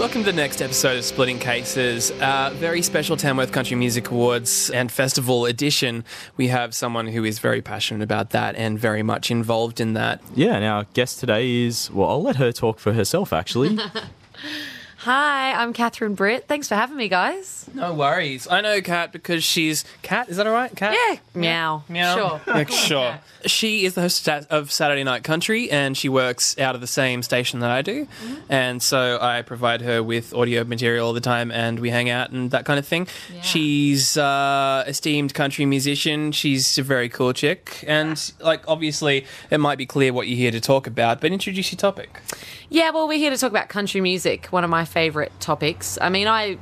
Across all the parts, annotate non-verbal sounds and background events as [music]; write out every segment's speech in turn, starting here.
Welcome to the next episode of Splitting Cases. Uh, very special Tamworth Country Music Awards and Festival edition. We have someone who is very passionate about that and very much involved in that. Yeah, and our guest today is, well, I'll let her talk for herself, actually. [laughs] Hi, I'm Catherine Britt. Thanks for having me, guys. No worries. I know Kat because she's Kat. Is that all right? Kat. Yeah, meow. Meow. Sure. [laughs] Yeah, sure. She is the host of Saturday Night Country, and she works out of the same station that I do. And so I provide her with audio material all the time, and we hang out and that kind of thing. Yeah. She's uh, esteemed country musician. She's a very cool chick, and like obviously, it might be clear what you're here to talk about. But introduce your topic. Yeah, well, we're here to talk about country music, one of my favourite topics. I mean, I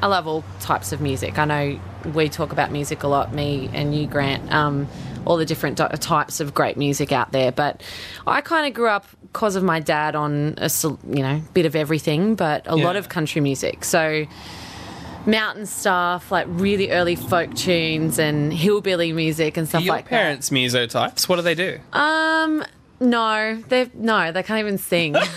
I love all types of music. I know we talk about music a lot, me and you, Grant. Um, all the different di- types of great music out there, but I kind of grew up because of my dad on a you know bit of everything, but a lot of country music. So mountain stuff, like really early folk tunes and hillbilly music and stuff your like that. parents muso types. What do they do? Um, no, they no, they can't even sing. [laughs] [laughs]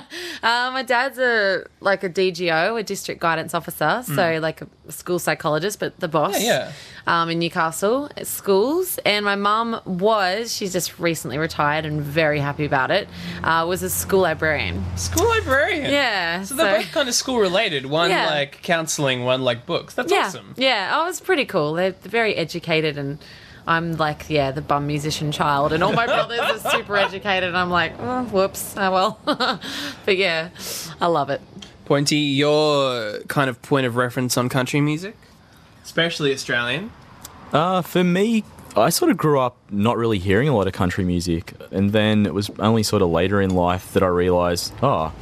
uh, my dad's a like a DGO, a district guidance officer, so like a school psychologist, but the boss. Hmm. Yeah, Um, in Newcastle at schools, and my mum was. She's just recently retired and very happy about it. Uh, was a school librarian. School librarian. Yeah, So they're both kind of school related. One Yeah. like counselling, one like books. That's yeah, awesome. yeah. Oh, it was pretty cool. They're very educated and. I'm like, yeah, the bum musician child, and all my brothers are super educated, and I'm like, oh, whoops, oh well. [laughs] but yeah, I love it. Pointy, your kind of point of reference on country music, especially Australian. uh, for me, I sort of grew up not really hearing a lot of country music. And then it was only sort of later in life that I realised, oh,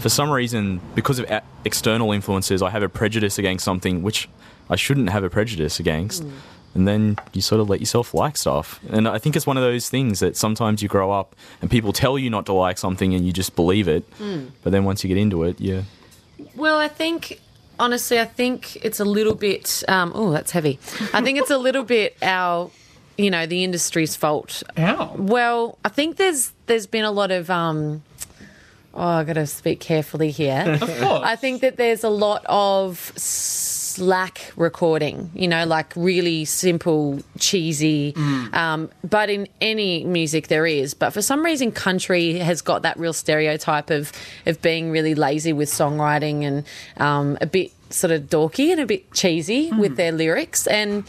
for some reason, because of a- external influences, I have a prejudice against something which I shouldn't have a prejudice against. And then you sort of let yourself like stuff. And I think it's one of those things that sometimes you grow up and people tell you not to like something and you just believe it. But then once you get into it, yeah. Well, I think honestly, I think it's a little bit. Um, oh, that's heavy. I think it's a little bit our, you know, the industry's fault. How? Well, I think there's there's been a lot of. Um, oh, I got to speak carefully here. Of course. I think that there's a lot of slack recording, you know, like really simple, cheesy. Um, but in any music, there is. But for some reason, country has got that real stereotype of of being really lazy with songwriting and um, a bit sort of dorky and a bit cheesy with their lyrics. And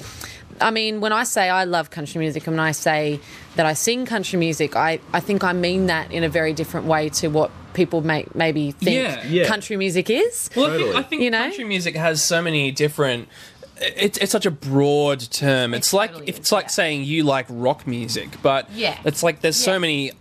I mean, when I say I love country music and when I say that I sing country music, I, I think I mean that in a very different way to what people may maybe think Yeah. Yeah. country music is. Well, I think, Totally. I think You know? country music has so many different. It's, it's such a broad term. It's like totally it's is, like yeah. saying you like rock music, but Yeah. it's like there's so many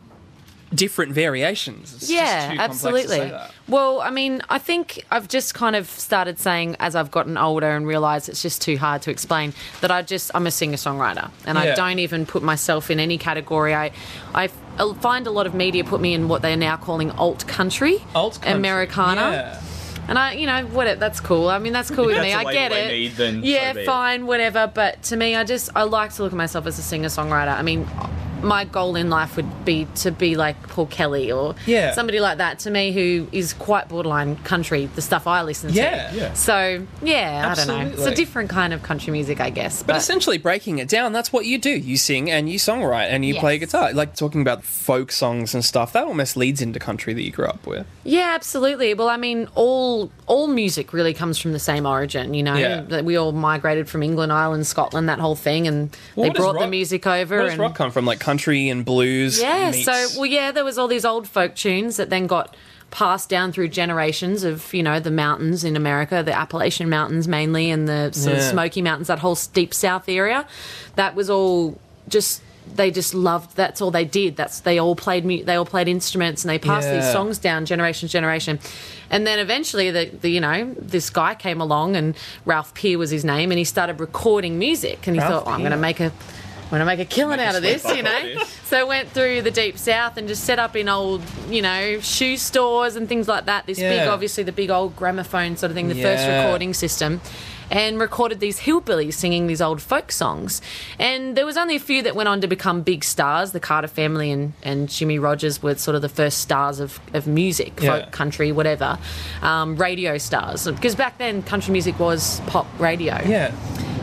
different variations. It's just yeah, too complex to absolutely. Well, I mean, I think I've just kind of started saying as I've gotten older and realised it's just too hard to explain that I just I'm a singer songwriter and Yeah. I don't even put myself in any category. I I uh, find a lot of media put me in what they are now calling alt country, Alt country, Americana. yeah. And I, you know, what? it, That's cool. I mean, that's cool with That's me. I get it. need, so yeah, be fine, whatever. But to me, I just I like to look at myself as a singer songwriter. I mean, my goal in life would be to be like Paul Kelly or Yeah. somebody like that. To me, who is quite borderline country, the stuff I listen Yeah. to. Yeah. So yeah, I don't know. It's a different kind of country music, I guess. But essentially, breaking it down, that's what you do. You sing and you songwrite and you Yes. play guitar. Like talking about folk songs and stuff, that almost leads into country that you grew up with. Yeah, absolutely. Well, I mean, all all music really comes from the same origin. You know, Yeah. that we all migrated from England, Ireland, Scotland, that whole thing, and Well, they what does brought the rock- music over. Where does and rock come from? Like country and blues? yeah, meets- so well, yeah, there was all these old folk tunes that then got passed down through generations of you know the mountains in America, the Appalachian Mountains mainly, and the sort of Yeah. Smoky Mountains, that whole deep South area. That was all just. They just loved. That's all they did. That's they all played. They all played instruments, and they passed these songs down generation to generation. And then eventually, the, the you know this guy came along, and Ralph Peer was his name, and he started recording music. And he Ralph thought, oh, I'm going to make a I'm going to make a killing out of this, you know. So went through the deep south and just set up in old, you know, shoe stores and things like that. This big, obviously, the big old gramophone sort of thing, the first recording system. And recorded these hillbillies singing these old folk songs. And there was only a few that went on to become big stars. The Carter family and, and Jimmie Rodgers were sort of the first stars of, of music, Yeah. folk, country, whatever, um, radio stars. Because back then, country music was pop radio. Yeah.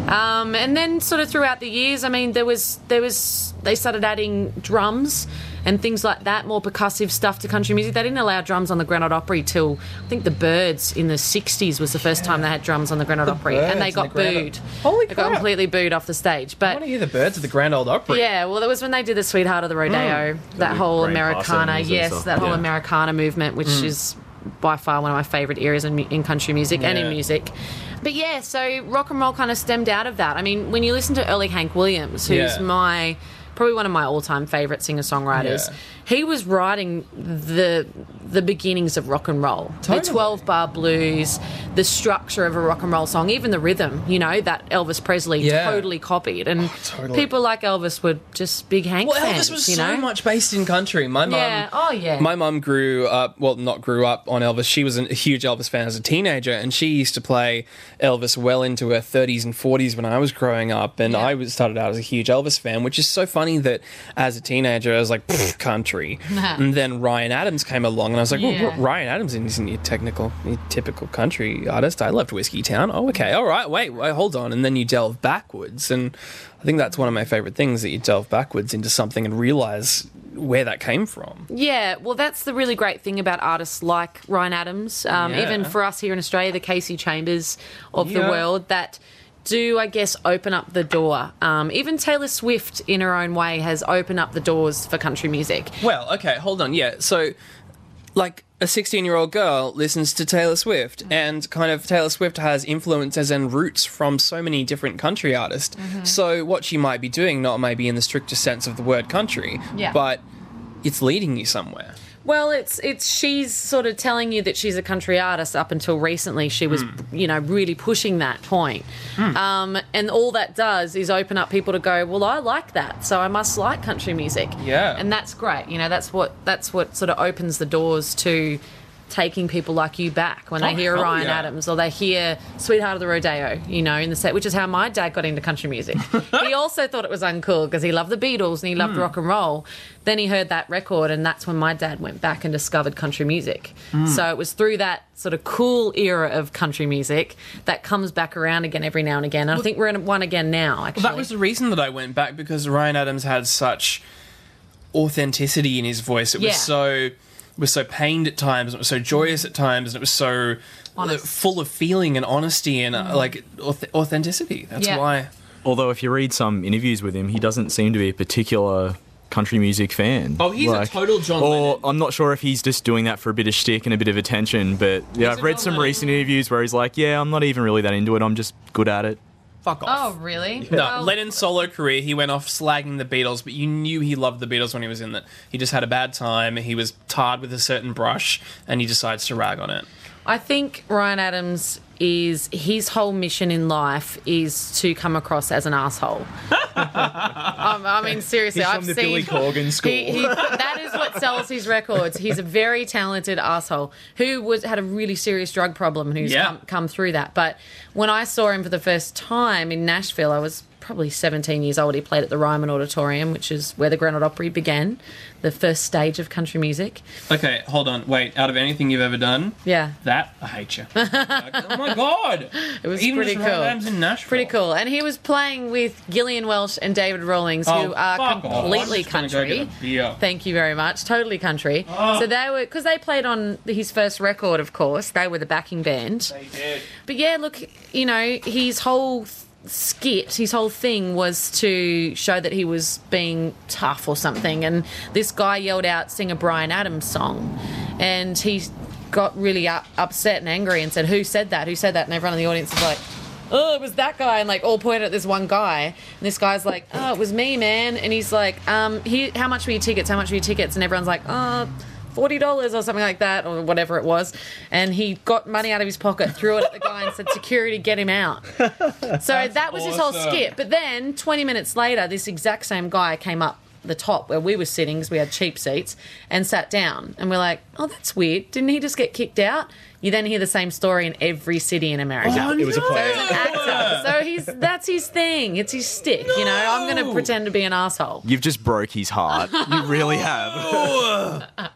Um, and then sort of throughout the years, I mean, there was there was they started adding drums and things like that, more percussive stuff to country music. They didn't allow drums on the Grand Ole Opry till I think the Byrds in the '60s was the first time they had drums on the Grand Ole Opry, and they got and the Grand Ole- booed. Holy They got completely booed off the stage. I But want to hear the Byrds at the Grand Ole Opry. yeah, well, that was when they did the Sweetheart of the mm. Rodeo, that with whole Americana, yes, stuff. that whole Yeah. Americana movement, which mm. is by far one of my favourite eras in, in country music and in music. But yeah, so rock and roll kind of stemmed out of that. I mean, when you listen to early Hank Williams, who's Yeah. my probably one of my all-time favorite singer-songwriters. Yeah. He was writing the the beginnings of rock and roll, Totally. the 12-bar blues, the structure of a rock and roll song, even the rhythm. You know that Elvis Presley Yeah. totally copied, and oh, totally. people like Elvis were just big Hank Well, fans. Elvis was you so much based in country. My mum, Yeah. Oh, yeah. My mum grew up, well, not grew up on Elvis. She was a huge Elvis fan as a teenager, and she used to play Elvis well into her 30s and 40s when I was growing up. And Yeah. I was started out as a huge Elvis fan, which is so funny that as a teenager I was like "Pfft, [laughs] country, [laughs] and then Ryan Adams came along, and I was like, Yeah. well, Ryan Adams isn't your technical, your typical country artist. I loved Whiskeytown. Oh, okay, all right, wait, wait, hold on, and then you delve backwards, and I think that's one of my favorite things that you delve backwards into something and realize where that came from. Yeah, well, that's the really great thing about artists like Ryan Adams. Um, Yeah. Even for us here in Australia, the Kasey Chambers of the Yeah. world that do, I guess, open up the door. Um, even Taylor Swift, in her own way, has opened up the doors for country music. Well, okay, hold on. Yeah, so like a 16 year old girl listens to Taylor Swift, and kind of Taylor Swift has influences and roots from so many different country artists. Mm-hmm. So, what she might be doing, not maybe in the strictest sense of the word country, Yeah. but it's leading you somewhere. Well, it's it's she's sort of telling you that she's a country artist. Up until recently, she was Hmm. you know really pushing that point. Um, and all that does is open up people to go, well, I like that, so I must like country music. Yeah. and that's great. You know, that's what that's what sort of opens the doors to taking people like you back when they Oh, hear Ryan yeah. Adams or they hear Sweetheart of the Rodeo, you know, in the set, which is how my dad got into country music. [laughs] he also thought it was uncool because he loved the Beatles and he loved Hmm. rock and roll. Then he heard that record, and that's when my dad went back and discovered country music. Hmm. So it was through that sort of cool era of country music that comes back around again every now and again. And I think we're in one again now, actually. Well, that was the reason that I went back because Ryan Adams had such authenticity in his voice. It was Yeah. so it was so pained at times, and it was so joyous at times, and it was so Honest. full of feeling and honesty and uh, like auth- authenticity. That's Yeah. why. Although if you read some interviews with him, he doesn't seem to be a particular country music fan. Oh, he's a total John Or Lennon. I'm not sure if he's just doing that for a bit of shtick and a bit of attention, but yeah, I've read John some Lennon. recent interviews where he's like, "Yeah, I'm not even really that into it. I'm just good at it." Fuck off. Oh, off. really? No, Well, Lennon's solo career, he went off slagging the Beatles, but you knew he loved the Beatles when he was in it. He just had a bad time, he was tarred with a certain brush, and he decides to rag on it. I think Ryan Adams is his whole mission in life is to come across as an asshole. [laughs] um, I mean, seriously, He's I've from the seen Billy Corgan school. He, he, [laughs] that is what sells his records. He's a very talented asshole who was had a really serious drug problem and who's Yeah. come, come through that. But when I saw him for the first time in Nashville, I was probably 17 years old. He played at the Ryman Auditorium, which is where the Grand Ole Opry began, the first stage of country music. Okay, hold on. Wait, out of anything you've ever done, Yeah. that, I hate you. Like, [laughs] oh my god! It was Even pretty cool. In Nashville. Pretty cool. And he was playing with Gillian Welch and David Rawlings, Oh, who are completely I'm just gonna go country. beer. Thank you very much. Totally country. Oh. So they were, because they played on his first record, of course, they were the backing band. They did. But yeah, look, you know, his whole skit, his whole thing was to show that he was being tough or something. And this guy yelled out, sing a Bryan Adams song. And he got really up, upset and angry and said, Who said that? Who said that? And everyone in the audience was like, Oh, it was that guy, and like all pointed at this one guy, and this guy's like, "Oh, it was me, man," and he's like, "Um, here, how much were your tickets? How much were your tickets?" And everyone's like, "Oh, forty dollars or something like that, or whatever it was. And he got money out of his pocket, threw it at the guy, and said, "Security, get him out." [laughs] So that was his whole skit. But then, twenty minutes later, this exact same guy came up the top where we were sitting because we had cheap seats and sat down. And we're like, oh, that's weird. Didn't he just get kicked out? You then hear the same story in every city in America. Oh, It was a oh, no. play. He's an actor. So he's that's his thing. It's his stick. You know, I'm going to pretend to be an asshole. You've just broke his heart. You really have. [laughs]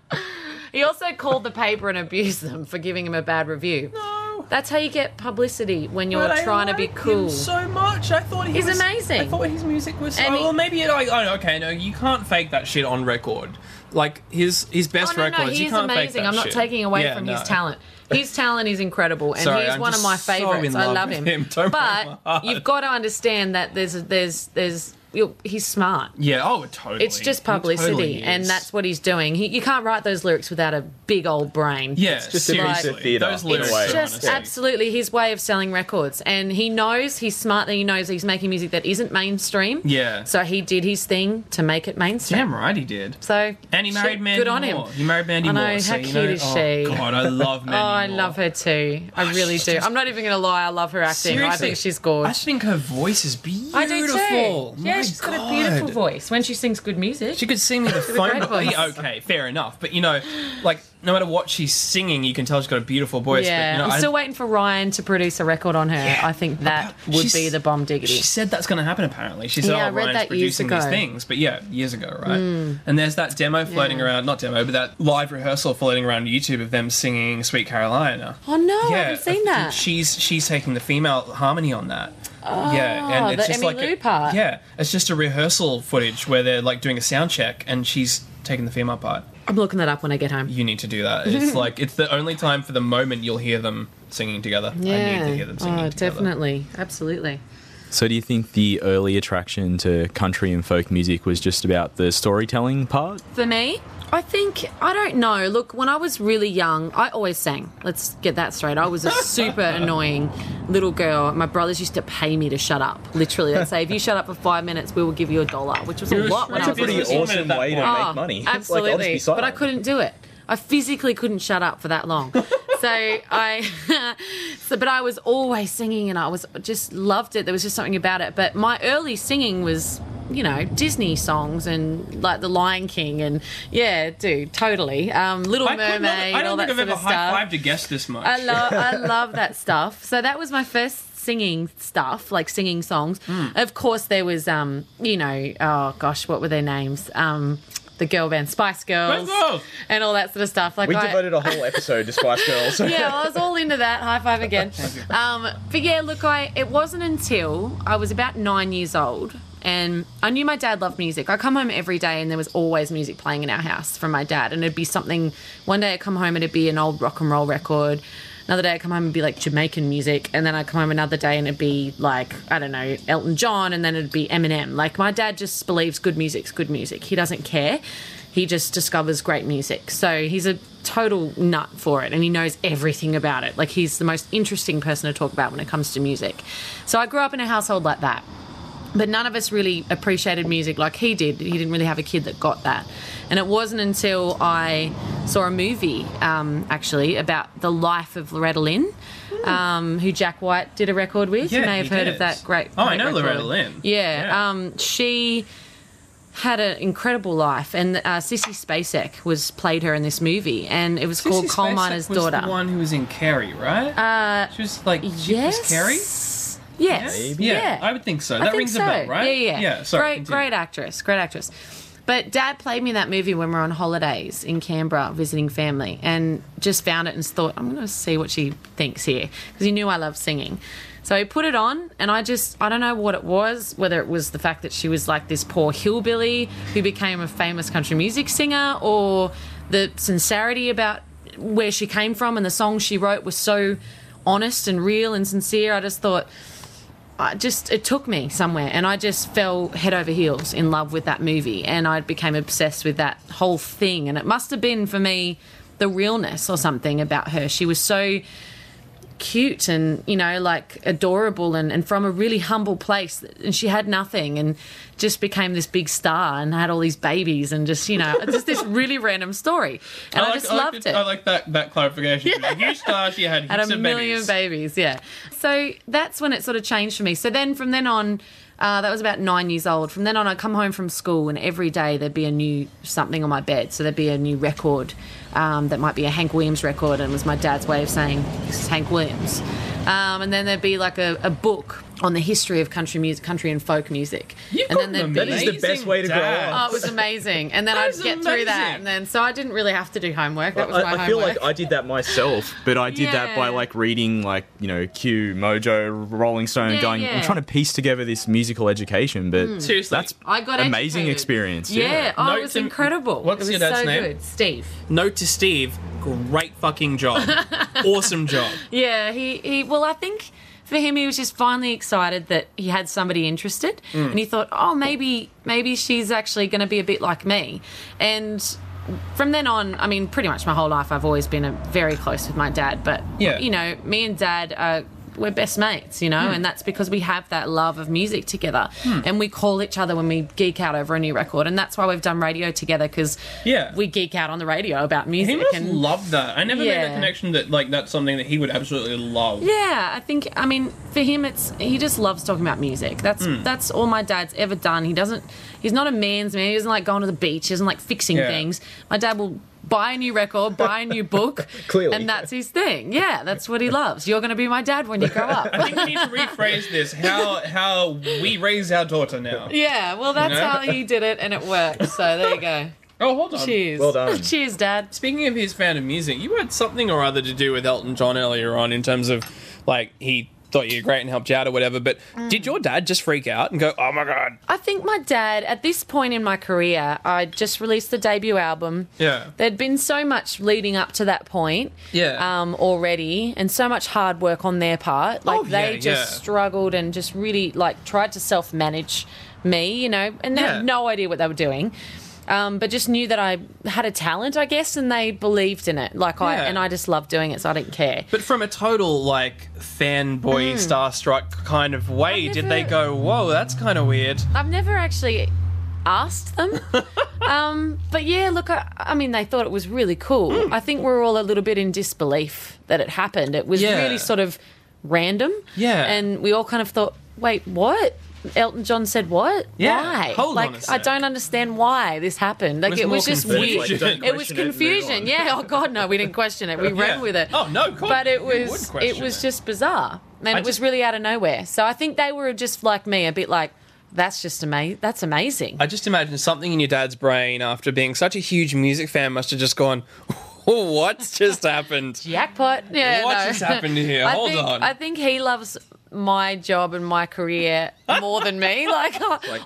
He also called the paper and abused them for giving him a bad review. No. That's how you get publicity when you're But I trying to be cool. him so much. I thought he He's was amazing. I thought his music was so. He- well, maybe it, like oh, okay, no, you can't fake that shit on record. Like his his best Oh no, records, no, you can't fake amazing. that I'm not shit. taking away Yeah, from no. his talent. His [laughs] talent is incredible, and Sorry, he's I'm one of my so favorites. I love love with him. him. [laughs] Don't break my but you've got to understand that there's there's there's you're, he's smart. Yeah, oh, totally. It's just publicity, totally and that's what he's doing. He, you can't write those lyrics without a big old brain. yeah, it's just a piece seriously. of theatre Those in a lyrics way. It's just honestly- absolutely his way of selling records, and he knows he's smart. That he knows he's making music that isn't mainstream. Yeah. So he did his thing to make it mainstream. Damn right he did. So And he married shit, Mandy Good on Moore. him. He married Mandy I know, Moore. so how you cute know, is oh, she? God, I love [laughs] Mandy Oh, I Moore. love her too. I really do. just- I'm not even going to lie. I love her acting. I think she's gorgeous. I think her voice is beautiful. I do too. Yeah, Oh my she's got a God. beautiful voice when she sings good music. She could sing me the a phone. great voice. Okay, fair enough. But you know, like no matter what she's singing, you can tell she's got a beautiful voice. yeah, but, you know, I'm I- still waiting for Ryan to produce a record on her. Yeah. I think that would She's- be the bomb diggity. She said that's going to happen. Apparently, she said, Yeah, I "Oh, read Ryan's that producing these things." But yeah, years ago, right? Hmm. And there's that demo floating Yeah. around, not demo, but that live rehearsal floating around YouTube of them singing "Sweet Carolina." oh no, I haven't seen that. She's she's taking the female harmony on that. Yeah, and ah, it's the just Emmy like Lou a, part. Yeah, it's just a rehearsal footage where they're like doing a sound check, and she's taking the female part. I'm looking that up when I get home. You need to do that. It's [laughs] like it's the only time for the moment you'll hear them singing together. I need to hear them singing oh, together. definitely, absolutely. So, do you think the early attraction to country and folk music was just about the storytelling part? For me, I think I don't know. Look, when I was really young, I always sang. Let's get that straight. I was a [laughs] super annoying little girl. My brothers used to pay me to shut up. Literally, they'd say, "If you shut up for five minutes, we will give you a dollar," which was a lot when I That's a was pretty little. Awesome way to make Oh, money. [laughs] Like, Absolutely, be but. I couldn't do it. I physically couldn't shut up for that long. So I, [laughs] so but I was always singing, and I was just loved it. There was just something about it. But my early singing was, you know, Disney songs and like The Lion King, and yeah, dude, totally. Um, Little I, Mermaid, not, I don't think I've ever high fived a guest this much. I love I [laughs] love that stuff. So that was my first singing stuff, like singing songs. Hmm. Of course there was um, you know, oh gosh, what were their names? Um the girl band Spice Girls, Spice Girls. and all that sort of stuff. Like We I, devoted a whole [laughs] episode to Spice Girls. [laughs] yeah, well, I was all into that. High five again. [laughs] Um, but yeah, look, I it wasn't until I was about nine years old. And I knew my dad loved music. I come home every day, and there was always music playing in our house from my dad. And it'd be something. One day I'd come home, and it'd be an old rock and roll record. Another day I'd come home and be like Jamaican music, and then I'd come home another day and it'd be like I don't know Elton John, and then it'd be Eminem. Like my dad just believes good music's good music. He doesn't care. He just discovers great music. So he's a total nut for it and he knows everything about it. Like he's the most interesting person to talk about when it comes to music. So I grew up in a household like that. But none of us really appreciated music like he did. He didn't really have a kid that got that. And it wasn't until I saw a movie, um, actually, about the life of Loretta Lynn, um, who Jack White did a record with. Yeah, you may have he heard did. of that great. Oh, I know record. Loretta Lynn. Yeah, Yeah. Um, she had an incredible life, and uh, Sissy Spacek was played her in this movie, and it was called Sissy Coal Spacek Miner's was Daughter. the one who was in Carrie, right? Uh, she was like, she yes, was Carrie. Yes, Maybe. Yeah, yeah. I would think so. I That think rings so. a bell, right? Yeah, yeah. Yeah. Sorry. great, continue. great actress, great actress. But Dad played me that movie when we were on holidays in Canberra visiting family, and just found it and thought, I'm going to see what she thinks here because he knew I loved singing. So he put it on, and I just, I don't know what it was, whether it was the fact that she was like this poor hillbilly who became a famous country music singer, or the sincerity about where she came from and the songs she wrote was so honest and real and sincere. I just thought, I just it took me somewhere and I just fell head over heels in love with that movie and I became obsessed with that whole thing and it must have been for me the realness or something about her. She was so cute and you know like adorable and, and from a really humble place and she had nothing and just became this big star and had all these babies and just you know just this [laughs] really random story and I, like- just like loved the- it I like that that clarification. A huge star. She had [laughs] had a million babies. babies. yeah. So that's when it sort of changed for me. So then from then on, Uh, that was about nine years old. From then on, I'd come home from school, and every day there'd be a new something on my bed. So there'd be a new record um, that might be a Hank Williams record, and it was my dad's way of saying this is Hank Williams. Um, and then there'd be like a, a book on the history of country music, country and folk music. You've and then an be- That is the best way to grow Dad. Oh, it was amazing. And then I'd is get through that. And then, so I didn't really have to do homework. That was my I, I homework. feel like I did that myself, but I did that by like reading like you know Q, Mojo, Rolling Stone, Yeah, going. yeah. I'm trying to piece together this musical education, but hmm. Seriously. that's I got amazing educated. experience. Yeah, oh, Note it was to- incredible. what's it was your dad's so name? good. Steve. Note to Steve, great fucking job. [laughs] awesome job. Yeah, he, he well, I think for him, he was just finally excited that he had somebody interested, Mm. and he thought, oh, maybe maybe she's actually going to be a bit like me, and. From then on, I mean, pretty much my whole life, I've always been a, very close with my dad. But Yeah. you know, me and dad are we're best mates, you know, Hmm. and that's because we have that love of music together, and we call each other when we geek out over a new record, and that's why we've done radio together because Yeah. we geek out on the radio about music. He must and love that. I never made Yeah. that connection that like that's something that he would absolutely love. Yeah, I think I mean for him it's he just loves talking about music. That's Hmm. that's all my dad's ever done. He doesn't he's not a man's man. He doesn't like going to the beach. He doesn't like fixing Yeah. things. My dad will buy a new record, buy a new book, [laughs] Clearly. and that's his thing. Yeah, that's what he loves. You're going to be my dad when you grow up. I think we need to rephrase this. How how we raise our daughter now. yeah, well that's No. how he did it and it worked. So there you go. [laughs] Oh, hold on. Cheers. Well done. [laughs] Cheers, dad. Speaking of his fan of music, you had something or other to do with Elton John earlier on in terms of like he thought you were great and helped you out or whatever. But Mm. did your dad just freak out and go, "Oh my god"? I think my dad, at this point in my career, I just released the debut album. Yeah. There'd been so much leading up to that point. Yeah. Um, already, and so much hard work on their part. Like Oh, they yeah, just yeah. struggled and just really like tried to self manage me, you know, and they Yeah. had no idea what they were doing. Um, but just knew that I had a talent, I guess, and they believed in it. Like I Yeah. and I just loved doing it, so I didn't care. But from a total like fanboy, starstruck kind of way, I've did they never- go, "Whoa, that's kind of weird"? I've never actually asked them. [laughs] um, but yeah, look, I, I mean, they thought it was really cool. Hmm. I think we're all a little bit in disbelief that it happened. It was Yeah. really sort of random. Yeah. And we all kind of thought, wait, what? Elton John said what? Yeah, Why? hold like on a I sec. don't understand why this happened. Like it was just confusion. weird. Like, don't it was question it, move confusion. on. Yeah. Oh God, no, we didn't question it. We ran with it. Oh, no, But it you would was question it was it. just bizarre, and it was just- really out of nowhere. So I think they were just like me, a bit like. That's just amazing. That's amazing. I just imagine something in your dad's brain after being such a huge music fan must have just gone, [laughs] "What's just happened?" Jackpot. Yeah. What no. just happened here? [laughs] I Hold think, on. I think he loves my job and my career more than me. [laughs] Like,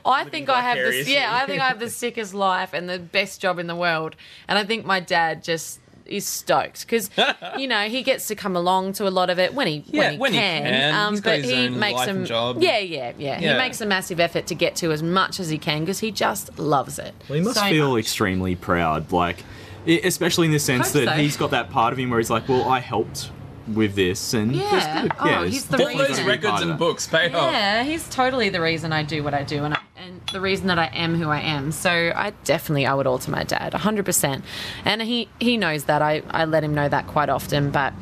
I think I have the yeah, I think I have the sickest life and the best job in the world. And I think my dad just is stoked because [laughs] you know he gets to come along to a lot of it when he Yeah, when he when he can. can. Um, but he makes life him job. yeah, yeah, yeah, Yeah. He makes a massive effort to get to as much as he can because he just loves it. Well, he must so feel much. extremely proud, like, especially in the sense that so. he's got that part of him where he's like, "Well, I helped with this," and Yeah. good- Oh, there's he's the All definitely those reason. gonna be part records and books pay off. Yeah, he's totally the reason I do what I do, and I, and the reason that I am who I am. So I definitely owe it all to my dad, hundred percent. And he he knows that. I I let him know that quite often, but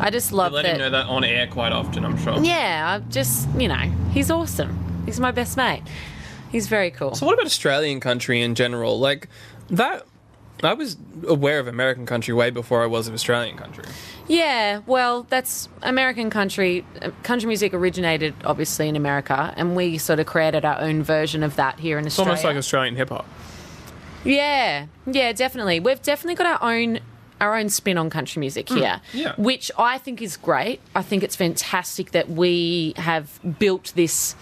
I just love Let that. him know that on air quite often. I'm sure. Yeah, I just you know, he's awesome. He's my best mate. He's very cool. So what about Australian country in general? Like that. I was aware of American country way before I was of Australian country. Yeah, well, that's American country. Country music originated obviously in America, and we sort of created our own version of that here in It's Australia. It's almost like Australian hip hop. Yeah, yeah, definitely. We've definitely got our own our own spin on country music here, yeah. which I think is great. I think it's fantastic that we have built this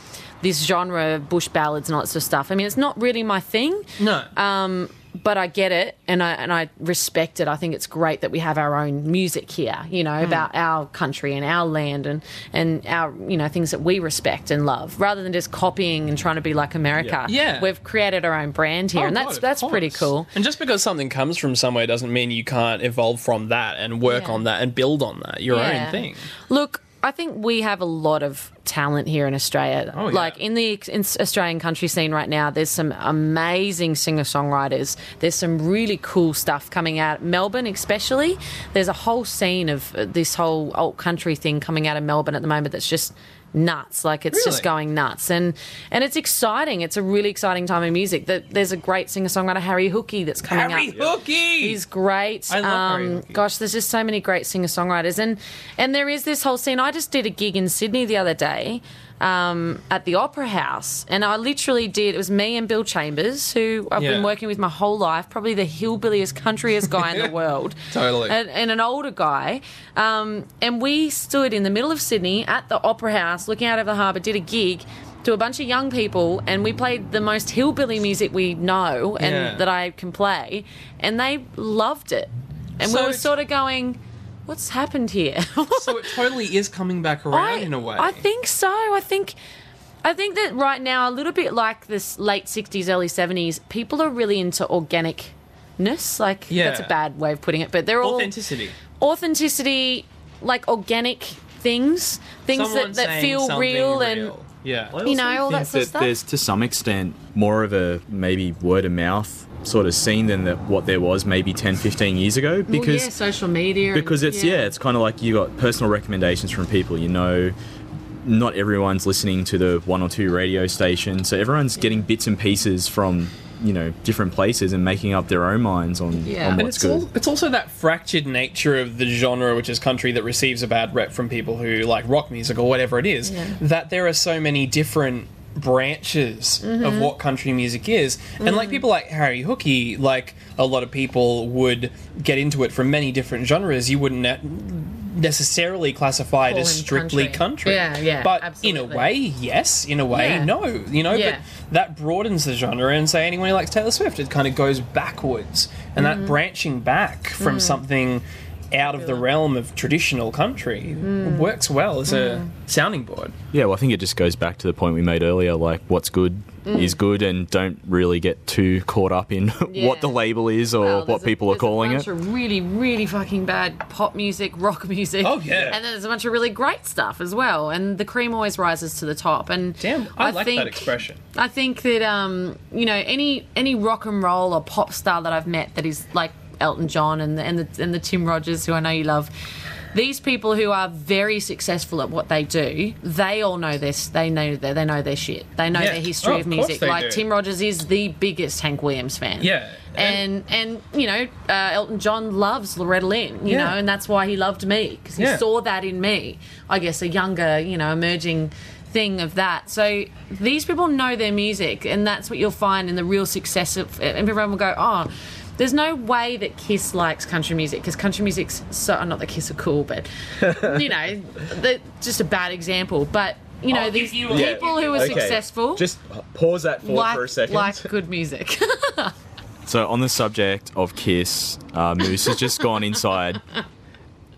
this genre of bush ballads and all that sort of stuff. I mean, it's not really my thing, No. um, but I get it and I and I respect it. I think it's great that we have our own music here, you know, Hmm. about our country and our land and and our you know things that we respect and love, rather than just copying and trying to be like America. Yeah. we've created our own brand here, Oh, and that's that's pretty cool. And just because something comes from somewhere doesn't mean you can't evolve from that and work Yeah. on that and build on that your Yeah. own thing. Look, I think we have a lot of talent here in Australia. Oh, yeah. Like in the in Australian country scene right now, there's some amazing singer songwriters. There's some really cool stuff coming out. Melbourne, especially, there's a whole scene of uh, this whole alt country thing coming out of Melbourne at the moment that's just nuts. Like it's just going nuts, and and it's exciting. It's a really exciting time in music. That there's a great singer songwriter Harry Hookey that's coming Harry up. Hookey. He's great. I love Harry um, Hookey. gosh, there's just so many great singer songwriters, and and there is this whole scene. I just did a gig in Sydney the other day um, at the Opera House, and I literally did. It was me and Bill Chambers, who I've Yeah. been working with my whole life, probably the hillbilliest, countryest guy in the [laughs] world, Totally. and, and an older guy. Um, and we stood in the middle of Sydney at the Opera House, looking out over the harbour, did a gig. To a bunch of young people, and we played the most hillbilly music we know and Yeah. that I can play, and they loved it. And So we were sort of going, "What's happened here?" [laughs] so it totally is coming back around I, in a way. I think so. I think I think that right now, a little bit like this late '60s, early '70s, people are really into organicness. Like Yeah. that's a bad way of putting it, but they're all authenticity. authenticity, like organic things, things Someone that, that feel something real, and real. yeah. You know, also all that think sort of stuff. There's to some extent more of a maybe word of mouth sort of scene than that what there was maybe 10, 15 years ago because well, yeah, social media. and- because it's yeah, it's kind of like you got personal recommendations from people you know not everyone's listening to the one or two radio stations so everyone's getting bits and pieces from you know different places and making up their own minds on, Yeah. on And And what's it's, good al- it's also that fractured nature of the genre, which is country, that receives a bad rep from people who like rock music or whatever it is. Yeah. That there are so many different branches Mm-hmm. of what country music is, and like people like Harry Hookey, like a lot of people would get into it from many different genres. You wouldn't ne- necessarily classify it as strictly country. country. Yeah, yeah, But absolutely. in a way, yes. In a way, Yeah. no. You know, Yeah. but that broadens the genre and say anyone who likes Taylor Swift, it kind of goes backwards. And Mm-hmm. that branching back from something out of the realm of traditional country Mm. works well as a sounding board. yeah well i think it just goes back to the point we made earlier like what's good is good and don't really get too caught up in Yeah. [laughs] what the label is or Well, what there's a- people are there's calling a bunch it Of really, really fucking bad pop music, rock [laughs] music. Oh, yeah. And then there's a bunch of really great stuff as well. And the cream always rises to the top. And Damn, I, like think, that expression. I think that um, you know any any rock and roll or pop star that I've met that is like Elton John and the and the, and the Tim Rogers who I know you love. These people who are very successful at what they do, they all know this. They know their, they know their shit. They know Yeah. their history Oh, of music. Like do. Tim Rogers is the biggest Hank Williams fan. Yeah. And and you know uh, Elton John loves Loretta Lynn, you Yeah. know, and that's why he loved me because he Yeah. saw that in me. I guess a younger, you know, emerging thing of that. So these people know their music, and that's what you'll find in the real success of. And everyone will go, oh. There's no way that Kiss likes country music because country music's so not that Kiss are cool, but [laughs] you know, just a bad example. But you know, I'll these you a- people who are Okay, successful Just pause that thought like for a second. like good music. [laughs] So on the subject of Kiss, uh, Moose has just gone inside,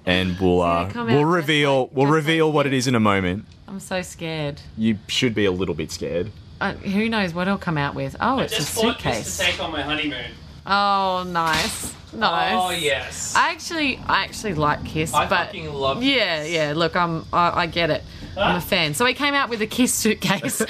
and we'll uh, we'll reveal like- we'll dressed like reveal what it is in a moment. I'm so scared. You should be a little bit scared. Uh, who knows what it'll come out with? Oh, it's a suitcase. on my honeymoon. Oh, nice, nice. Oh yes. I actually, I actually like Kiss, I but fucking love Yeah, Kiss. yeah. Look, I'm, I, I get it. I'm a ah. fan. So he came out with a Kiss suitcase. [laughs]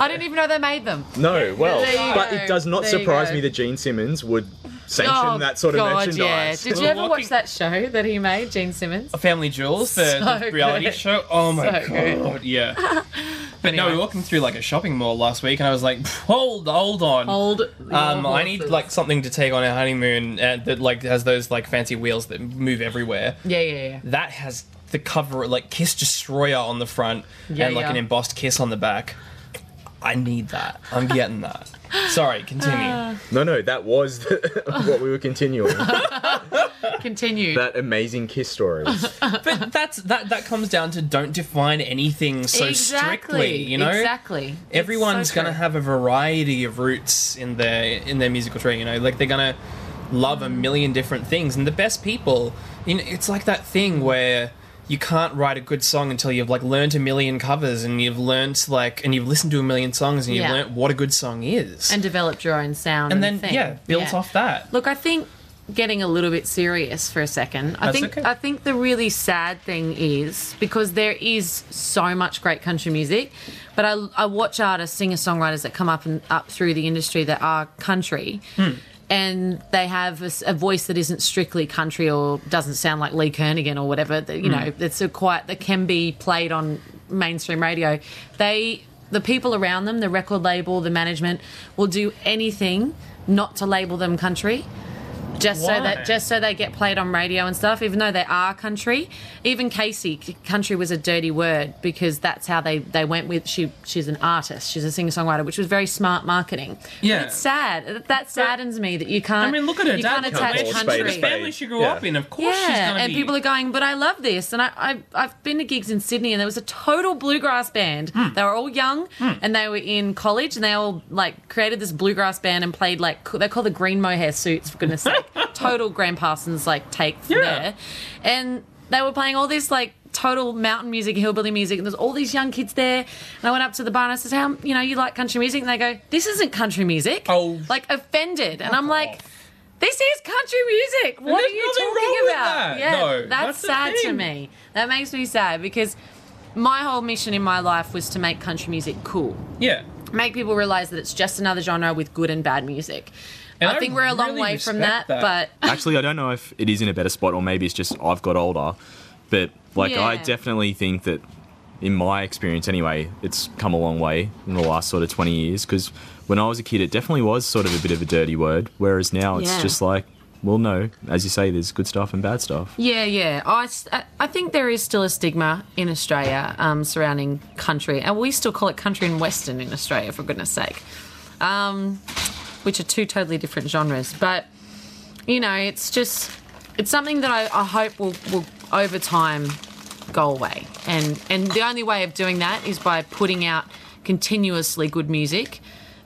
I didn't even know they made them. No, well, but go. it does not There surprise me that Gene Simmons would sanction Oh, that sort of God, merchandise. Yeah. Did you We're ever walking- watch that show that he made, Gene Simmons? Family Jewels, the, the reality good. show. Oh my So good. god, yeah. [laughs] But no, we were walking through like a shopping mall last week, and I was like, "Hold, hold on, Hold. Um, I need like something to take on a honeymoon uh, that like has those like fancy wheels that move everywhere. Yeah, yeah, yeah. That has the cover like Kiss Destroyer on the front Yeah, and like yeah. an embossed kiss on the back. I need that. I'm getting that. Sorry, continue. Uh. No, no, that was the, [laughs] what we were continuing. [laughs] Continue. that amazing Kiss story. [laughs] but that's that. That comes down to don't define anything so strictly. You know, exactly. It's everyone's so gonna true. have a variety of roots in their in their musical tree. You know, like they're gonna love a million different things, and the best people. You know, it's like that thing where you can't write a good song until you've like learned a million covers and you've learned like and you've listened to a million songs and you've Yeah. learned what a good song is, and developed your own sound, and then thing. yeah, built off that. Look, I think getting a little bit serious for a second. I That's think okay. I think the really sad thing is because there is so much great country music, but I, I watch artists, singer songwriters that come up and up through the industry that are country. Hmm. And they have a voice that isn't strictly country or doesn't sound like Lee Kernaghan or whatever. That, you hmm. know, it's a quite that can be played on mainstream radio, they the people around them, the record label, the management, will do anything not to label them country. Just so that just so they get played on radio and stuff, even though they are country. Even Kasey, country was a dirty word because that's how they, they went with she she's an artist, she's a singer songwriter, which was very smart marketing. Yeah. it's sad. That saddens me that you can't. I mean, look at her you dad. can't the attach Call spade country. spade. family she grew Yeah. up in. Of course, she's Yeah, going to and be. people are going, but I love this. And I, I, I've been to gigs in Sydney, and there was a total bluegrass band. Hmm. They were all young, and they were in college, and they all like created this bluegrass band and played like they're called the Green Mohair Suits. For goodness [laughs] sake, total Gram Parsons like take from Yeah. there, and they were playing all this like total mountain music, hillbilly music, and there's all these young kids there. And I went up to the bar and I said, "How um, you know you like country music?" And they go, "This isn't country music." Oh. like offended, and I'm like. This is country music. What are you talking about? that. Yeah, No, that's, that's sad to me. That makes me sad because my whole mission in my life was to make country music cool. yeah. Make people realize that it's just another genre with good and bad music. And I I think we're a long way from that, that. but [laughs] Actually, I don't know if it is in a better spot or maybe it's just I've got older. But like, I definitely think that, in my experience anyway, it's come a long way in the last sort of 20 years. Because when I was a kid, it definitely was sort of a bit of a dirty word. Whereas now it's Yeah. just like, well, no, as you say, there's good stuff and bad stuff. Yeah, yeah. I, I think there is still a stigma in Australia um, surrounding country, and we still call it country and western in Australia, for goodness sake, um, which are two totally different genres. But you know, it's just it's something that I, I hope will, will over time go away, and and the only way of doing that is by putting out continuously good music.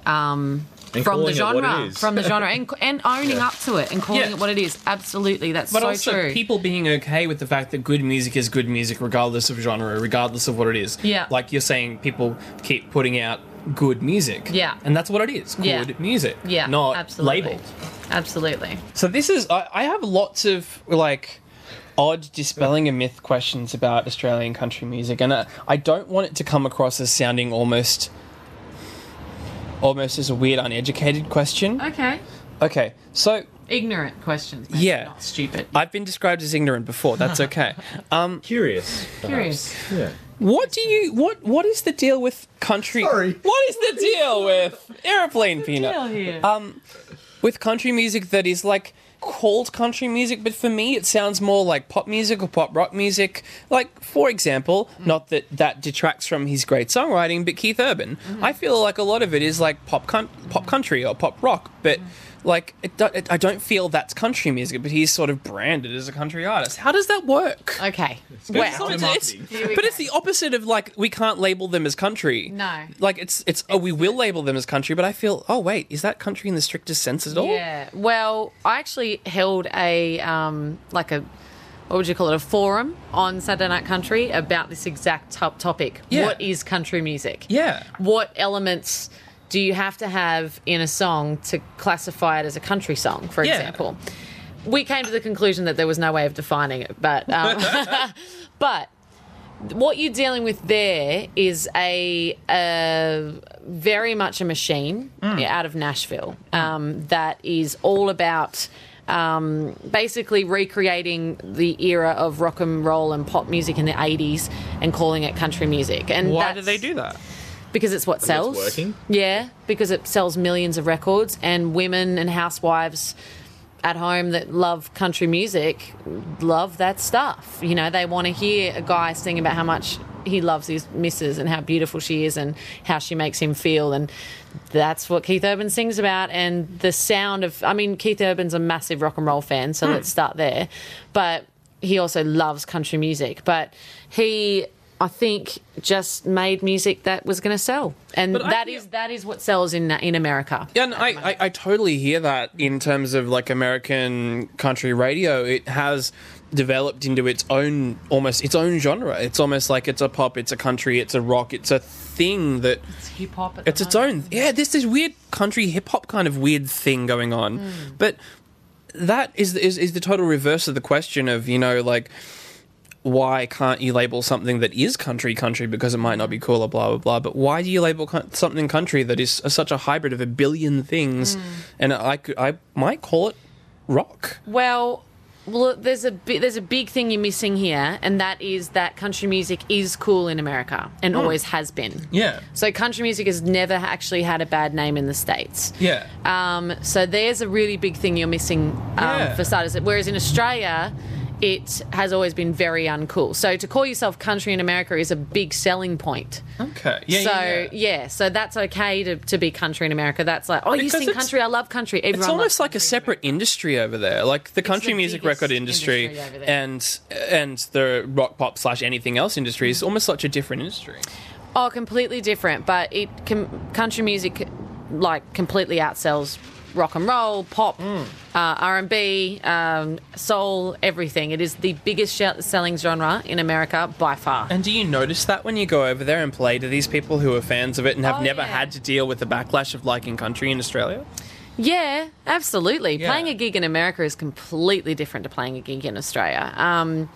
Um, from the calling it what it genre, from the genre, [laughs] and, and owning Yeah. up to it, and calling Yeah. it what it is. Absolutely, that's so true. But so also, true. people being okay with the fact that good music is good music, regardless of genre, regardless of what it is. Yeah. Like you're saying, people keep putting out good music. Yeah. And that's what it is. Good Yeah. music. Yeah, Not absolutely. labeled. Absolutely. So this is I, I have lots of like odd dispelling a myth questions about Australian country music, and I, I don't want it to come across as sounding almost almost as a weird, uneducated question. Okay. Okay, so Ignorant questions. Maybe, Yeah. Not stupid. I've been described as ignorant before. That's okay. [laughs] Um, Curious. perhaps. Curious. Yeah. What do you what What is the deal with country? Sorry. What is the deal with airplane peanut? here. Um, with country music that is like called country music, but for me it sounds more like pop music or pop rock music. Like, for example, not that that detracts from his great songwriting, but Keith Urban. I feel like a lot of it is like pop con- pop country or pop rock, but. Like it, do- it, I don't feel that's country music, but he's sort of branded as a country artist. How does that work? okay. good Well, stuff. It's- marketing. it's- but it's the opposite of like we can't label them as country. No. like it's it's oh we will label them as country, but I feel oh wait is that country in the strictest sense at all? yeah. Well, I actually held a um like a what would you call it a forum on Saturday Night Country about this exact top topic. Yeah. What is country music? Yeah. What elements do you have to have in a song to classify it as a country song, for Yeah. example? We came to the conclusion that there was no way of defining it, but um, [laughs] but what you're dealing with there is a, a very much a machine out of Nashville um, that is all about um, basically recreating the era of rock and roll and pop music in the 80s and calling it country music. And Why do they do that? Because it's what sells. working? Yeah, because it sells millions of records, and women and housewives at home that love country music love that stuff. You know, they want to hear a guy sing about how much he loves his missus and how beautiful she is and how she makes him feel. And that's what Keith Urban sings about. And the sound of, I mean, Keith Urban's a massive rock and roll fan, so hmm. let's start there. But he also loves country music. But he. I think just made music that was going to sell, and But I that feel- is that is what sells in in America. Yeah, and I, I, I totally hear that in terms of like American country radio. It has developed into its own almost its own genre. It's almost like it's a pop, it's a country, it's a rock, it's a thing that It's hip hop. it's its own. Yeah, there's this weird country hip hop kind of weird thing going on, hmm. but that is, is is the total reverse of the question of you know like why can't you label something that is country country because it might not be cool or blah blah blah but why do you label something country that is such a hybrid of a billion things and i could i might call it rock Well, Well, there's a bi- there's a big thing you're missing here, and that is that country music is cool in America and always has been. Yeah. So country music has never actually had a bad name in the states. Yeah. Um, so there's a really big thing you're missing um, Yeah. for starters. Whereas in Australia, it has always been very uncool. So to call yourself country in America is a big selling point. Okay. Yeah. so yeah, yeah. so that's okay to, to be country in America. That's like, oh, you Because sing country. I love country. Everyone It's almost like a separate industry over there, like the country the music record industry, industry and and the rock pop slash anything else industry is mm-hmm. almost such a different industry. Oh, completely different. But it com- country music like completely outsells rock and roll, pop, Mm. uh, R and B, um, soul, everything. It is the biggest selling genre in America by far. And do you notice that when you go over there and play to these people who are fans of it and have Oh, never yeah. had to deal with the backlash of liking country in Australia? Yeah, absolutely. Yeah. Playing a gig in America is completely different to playing a gig in Australia. Um,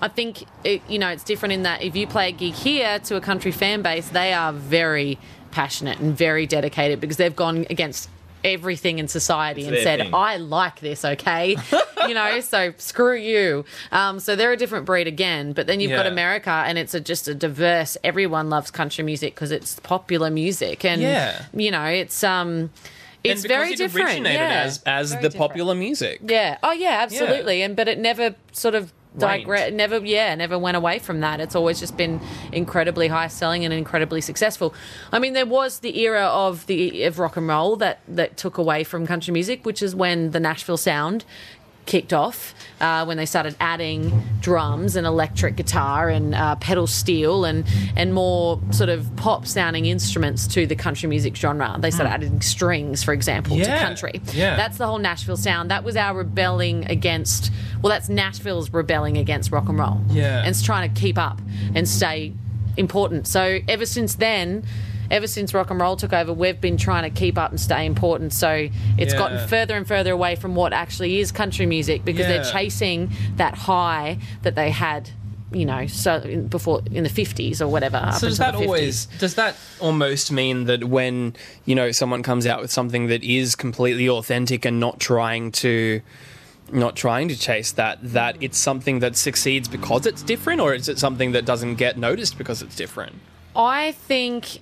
I think it, you know it's different in that if you play a gig here to a country fan base, they are very passionate and very dedicated because they've gone against everything in society It's and said, thing. "I like this." Okay, [laughs] you know, so screw you. Um, so they're a different breed again. But then you've got America, and it's a, just a diverse. Everyone loves country music because it's popular music, and Yeah. you know, it's um. It's and very it different. originated yeah. as as Very the different. popular music. Yeah. Oh, yeah, absolutely. And but it never sort of Never yeah, never went away from that. It's always just been incredibly high selling and incredibly successful. I mean, there was the era of the of rock and roll that that took away from country music, which is when the Nashville sound kicked off uh, when they started adding drums and electric guitar and uh, pedal steel and and more sort of pop sounding instruments to the country music genre. They started adding strings, for example, to Hmm. Yeah. country. Yeah. That's the whole Nashville sound. That was our rebelling against. Well, that's Nashville's rebelling against rock and roll. Yeah. and it's trying to keep up and stay important. So ever since then. Ever since rock and roll took over, we've been trying to keep up and stay important. So it's Yeah. gotten further and further away from what actually is country music because they're chasing that high that they had, you know, so in, before in the fifties or whatever. So does that the 50s. always does that almost mean that when you know someone comes out with something that is completely authentic and not trying to not trying to chase that that it's something that succeeds because it's different or is it something that doesn't get noticed because it's different? I think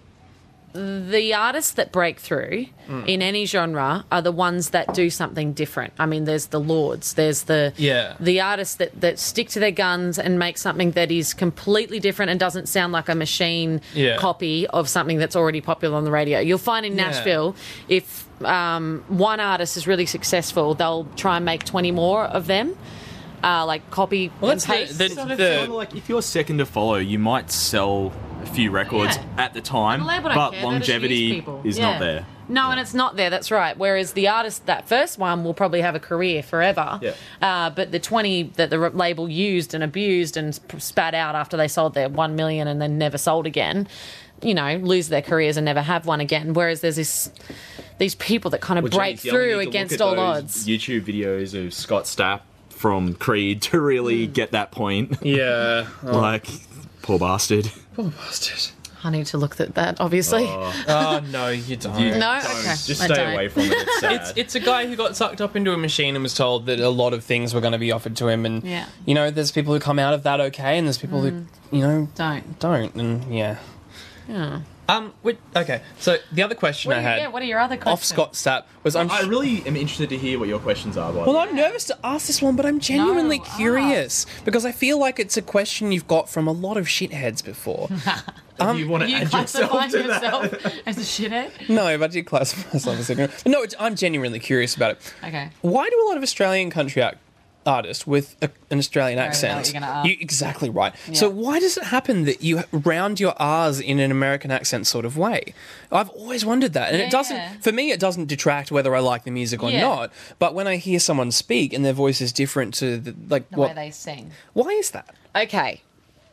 the artists that break through Mm. in any genre are the ones that do something different. I mean, there's the lords, there's the Yeah. the artists that, that stick to their guns and make something that is completely different and doesn't sound like a machine Yeah. copy of something that's already popular on the radio. You'll find in Yeah. Nashville if um, one artist is really successful, they'll try and make twenty more of them. Uh, like copy Well, and that's the- the- Sort the- sort of like if you're second to follow, you might sell a few records Yeah. at the time, The label don't but care, they just use longevity is Yeah. not there. No, and it's not there. That's right. Whereas the artist, that first one, will probably have a career forever. Yeah. Uh, but the twenty that the label used and abused and spat out after they sold their one million and then never sold again, you know, lose their careers and never have one again. Whereas there's this these people that kind of Well, break geez, you only through need to look against all odds. YouTube videos of Scott Stapp from Creed to really Hmm. get that point. Yeah. [laughs] Like, poor bastard. Poor bastard. I need to look at that. Obviously, Oh, oh [laughs] no, you don't. You No? don't. Okay. Just I stay don't. away from it. It's sad. It's it's a guy who got sucked up into a machine and was told that a lot of things were going to be offered to him, and Yeah. you know, there's people who come out of that okay, and there's people who mm. you know don't. don't, and yeah. Yeah. Um. Which, okay. So the other question What I are, you- had yeah, what are your other questions? off Scott Stapp was I'm. I really am interested to hear what your questions are. By the well, way. I'm nervous to ask this one, but I'm genuinely No, curious because I feel like it's a question you've got from a lot of shitheads before. [laughs] um, you want to You add classify yourself to that? as a shithead? no, but I do classify myself as ignorant. But no, it's, I'm genuinely curious about it. Okay. Why do a lot of Australian country act- artists with a, an Australian accent? what you're ask. You, exactly right. So why does it happen that you round your R's in an American accent sort of way? I've always wondered that, and Yeah. it doesn't. For me, it doesn't detract whether I like the music or Yeah. not. But when I hear someone speak and their voice is different to the like The what, way they sing. why is that? Okay.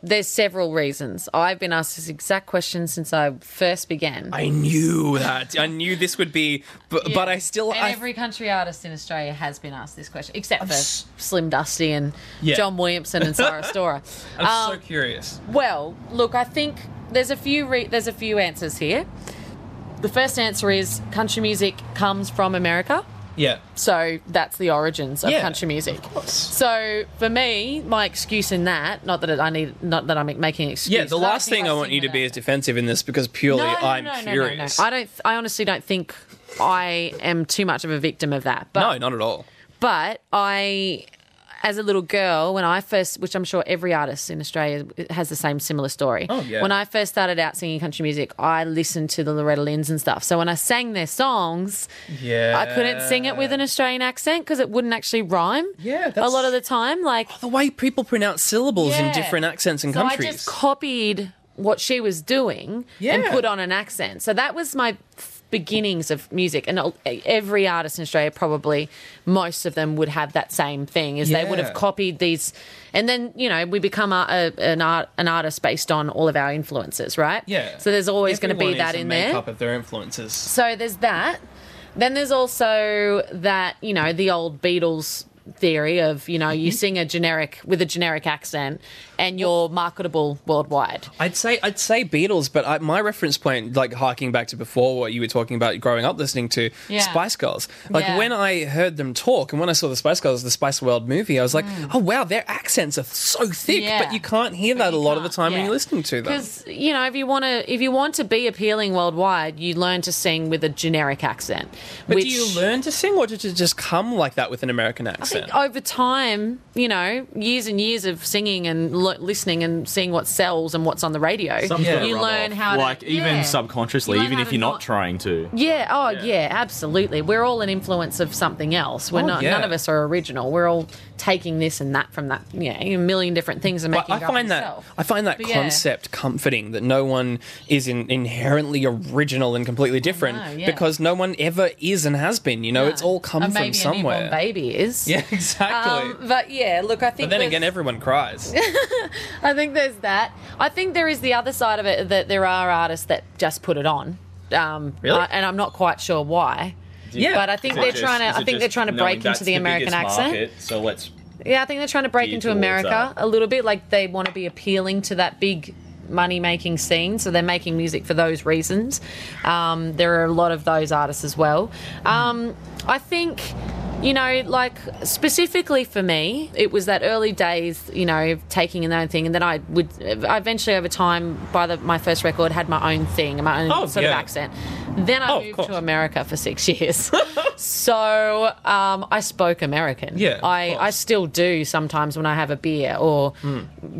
There's several reasons. I've been asked this exact question since I first began. I knew that. I knew this would be, but, but I still. And I, every country artist in Australia has been asked this question, except for s- Slim Dusty and Yeah. John Williamson and Sarah [laughs] Storer. I'm Um, so curious. Well, look, I think there's a few re- there's a few answers here. The first answer is country music comes from America. Yeah. So that's the origins of Yeah, country music. of course. So for me, my excuse in that, not that it, I need, not that I'm making an excuse. Yeah, the last thing I want you to be is defensive in this because purely No, no, I'm no. curious. I don't. I honestly don't think I am too much of a victim of that. But no, not at all. but I, as a little girl, when I first, which I'm sure every artist in Australia has the same similar story. Oh, yeah. When I first started out singing country music, I listened to the Loretta Lynn's and stuff. So when I sang their songs, Yeah. I couldn't sing it with an Australian accent because it wouldn't actually rhyme. Yeah, a lot of the time, like oh, The way people pronounce syllables in different accents and so countries. I just copied what she was doing and put on an accent. So that was my beginnings of music. And every artist in Australia, probably most of them would have that same thing. Is they would have copied these, and then you know we become a, a, an art an artist based on all of our influences, right? yeah. So there's always going to be that in there. makeup of their influences. So there's that. Then there's also that, you know, the old Beatles theory of, you know, you Mm-hmm. sing a generic with a generic accent and you're marketable worldwide. I'd say I'd say Beatles, but I, my reference point, like harking back to before what you were talking about, growing up listening to Yeah. Spice Girls. Like Yeah. when I heard them talk, and when I saw the Spice Girls, the Spice World movie, I was like, oh wow, their accents are so thick, Mm. Yeah. but you can't hear that a lot of the time when you're listening to them. Because you know, if you want to, if you want to be appealing worldwide, you learn to sing with a generic accent. But which do you learn to sing, or did it just come like that with an American accent? Think over time, you know, years and years of singing and lo- listening and seeing what sells and what's on the radio, Some Yeah. sort of you rub learn off. how to like even yeah. subconsciously, You learn even how if to you're not not- trying to. Yeah. Oh, yeah. Absolutely. We're all an influence of something else. We're Oh, not. yeah. None of us are original. We're all taking this and that from that. Yeah, a million different things and But making I it up find that yourself. I find that But yeah. concept comforting that no one is in, inherently original and completely different know, yeah. because no one ever is and has been. You know, it's all come And from maybe A somewhere. baby is. Yeah, [laughs] exactly. Um, but yeah, look, I think. but then again, everyone cries. [laughs] I think there's that. I think there is the other side of it that there are artists that just put it on. Um, Really? and I'm not quite sure why. yeah, But I think they're trying to. I think they're trying to break into the American accent. so let's. Yeah, I think they're trying to break into America that. a little bit. Like they want to be appealing to that big money making scene. So they're making music for those reasons. Um, there are a lot of those artists as well. Um, I think. You know, like specifically for me, it was that early days, you know, taking in their own thing, and then I would I eventually over time, by the, my first record, had my own thing, my own Oh, sort of accent. Then I Oh, moved to America for six [laughs] years, [laughs] so um, I spoke American. Yeah, I I still do sometimes when I have a beer or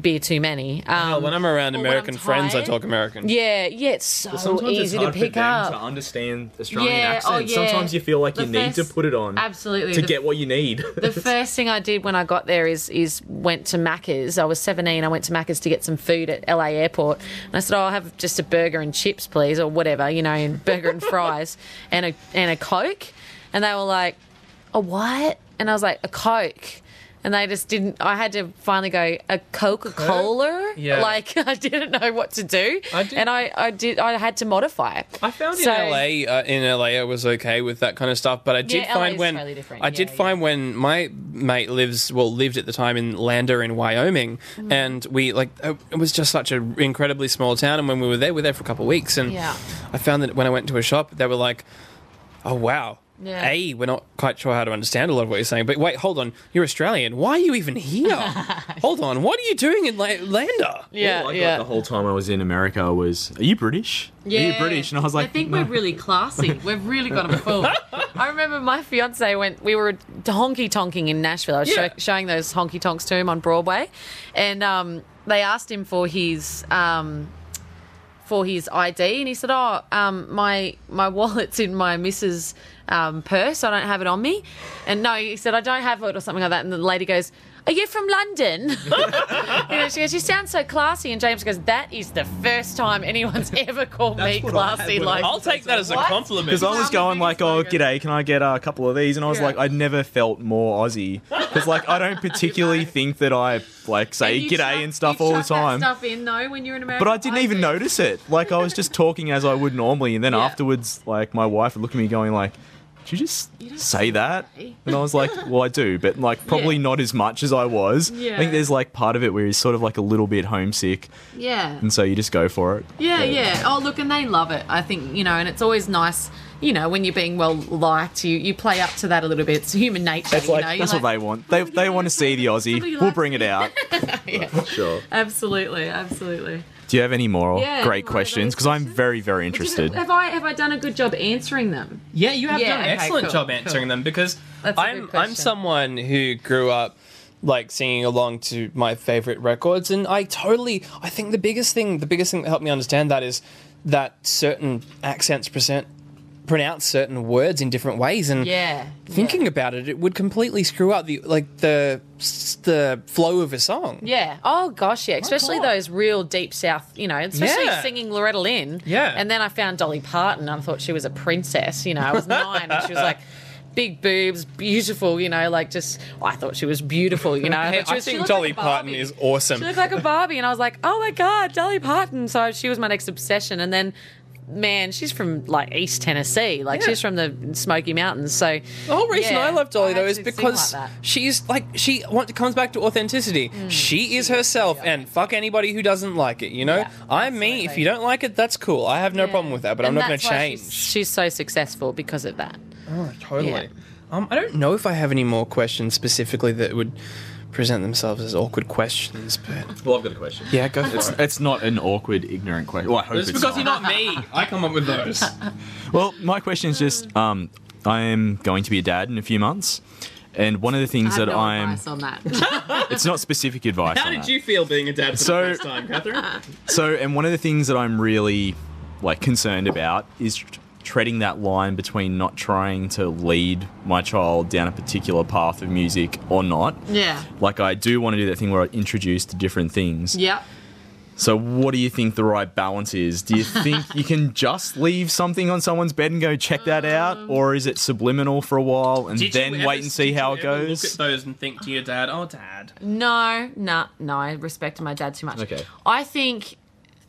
beer too many. Um, Oh, when I'm around American I'm friends, I talk American. yeah, yeah, it's so easy it's hard to pick for them up. to understand Australian Yeah, oh, yeah. Sometimes you feel like The you need to put it on Absolutely. To The- get what you need. [laughs] the first thing I did when I got there is is went to Macca's. I was 17. I went to Macca's to get some food at LA Airport, and I said, "Oh, I'll have just a burger and chips, please, or whatever, you know, and burger and [laughs] fries and a and a coke." And they were like, "A what?" And I was like, "A coke." And they just didn't. I had to finally go a Coca Cola. Yeah. like [laughs] I didn't know what to do, I did- and I, I did. I had to modify it. I found in LA, uh, in LA, I was okay with that kind of stuff. But I did Yeah, find when totally. I did Yeah, find when my mate lives, well, lived at the time in Lander in Wyoming, Mm. and we like uh, it was just such an incredibly small town. And when we were there, we were there for a couple of weeks, and. I found that when I went to a shop, they were like, "Oh wow." Yeah. A, we're not quite sure how to understand a lot of what you're saying, but wait, hold on. You're Australian. Why are you even here? [laughs] hold on. What are you doing in La- Lander? Yeah, All I got yeah. the whole time I was in America was, "Are you British? Are you British?" And I was like, I think "No." we're really classy. We've really got them full. [laughs] I remember my fiance went. We were honky tonking in Nashville. I was Yeah. show, showing those honky tonks to him on Broadway, and um, they asked him for his. Um, for his ID, and he said, "Oh, um, my my wallet's in my missus' um, purse. I don't have it on me." And no, he said, "I don't have it," or something like that. And the lady goes, "Are you from London?" [laughs] you know, she goes, "You sound so classy." And James goes, "That is the first time anyone's [laughs] ever called me what I had classy." when I Like, I'll take that as a What? compliment. Because I was going like, oh, g'day, can I get a couple of these? And I was Yeah. like, I'd never felt more Aussie. Because like, I don't [laughs] particularly think that I like say you g'day chuck- and stuff you all the chuck that time. stuff in though when you're in America. But I didn't even do. notice it. Like I was just talking as I would normally, and then Yeah. afterwards, like my wife would look at me going like, "Did you just don't say say that?" that. [laughs] And I was like, "Well, I do, but like probably Yeah. not as much as I was." I think there's like part of it where he's sort of like a little bit homesick, Yeah. and so you just go for it. Yeah, yeah. Oh, look, and they love it. I think you know, and it's always nice you know, when you're being well liked, you, you play up to that a little bit. It's human nature. That's you like know? You're that's like, what they want. They they want to see the Aussie. We'll bring it out. [laughs] out. Sure. Absolutely, absolutely. Do you have any more Yeah, great questions? Because I'm very very interested. Have I have I done a good job answering them? Yeah, you have Yeah, done an okay, excellent cool, job answering cool. them because That's a I'm I'm someone who grew up like singing along to my favorite records and I totally I think the biggest thing the biggest thing that helped me understand that is that certain accents present pronounce certain words in different ways and Yeah. thinking about it it would completely screw up the like the the flow of a song. Yeah. Oh gosh, yeah. Especially God. those real deep south, you know, especially Yeah. singing Loretta Lynn. Yeah. And then I found Dolly Parton. and I thought she was a princess. You know, I was nine and she was like. [laughs] Big boobs, beautiful, you know, like just. Oh, I thought she was beautiful, you know. [laughs] I was- she think Dolly like Parton is awesome. She looked like a Barbie, and I was like, oh my god, Dolly Parton. So she was my next obsession. And then, man, she's from like East Tennessee, like Yeah. she's from the Smoky Mountains. So The whole reason yeah, I love Dolly I though is because like she's like she comes back to authenticity. Mm. She is herself, and fuck anybody who doesn't like it. You know, Yeah, I'm me. If you don't like it, that's cool. I have no problem with that. But I'm not going to change. She's, she's so successful because of that. Oh, totally. Um, I don't know if I have any more questions specifically that would present themselves as awkward questions, but Well, I've got a question. yeah, go for It's, it. it's not an awkward, ignorant question. Well, I hope It's it's, because not. you're not me. [laughs] I come up with those. [laughs] Well, my question is just um, I am going to be a dad in a few months. And one of the things that I'm. advice on that. [laughs] It's not specific advice. How on did that. you feel being a dad for So- the first time, Catherine? So, and one of the things that I'm really like concerned about is tr- treading that line between not trying to lead my child down a particular path of music or not. yeah. Like I do want to do that thing where I introduce to different things. Yep. So, what do you think the right balance is? Do you [laughs] think you can just leave something on someone's bed and go check that out, um, or is it subliminal for a while and Did you then ever- wait and see did how you it ever goes? Look at those and think to your dad, "Oh, dad." No, no, no. I respect my dad too much. Okay. I think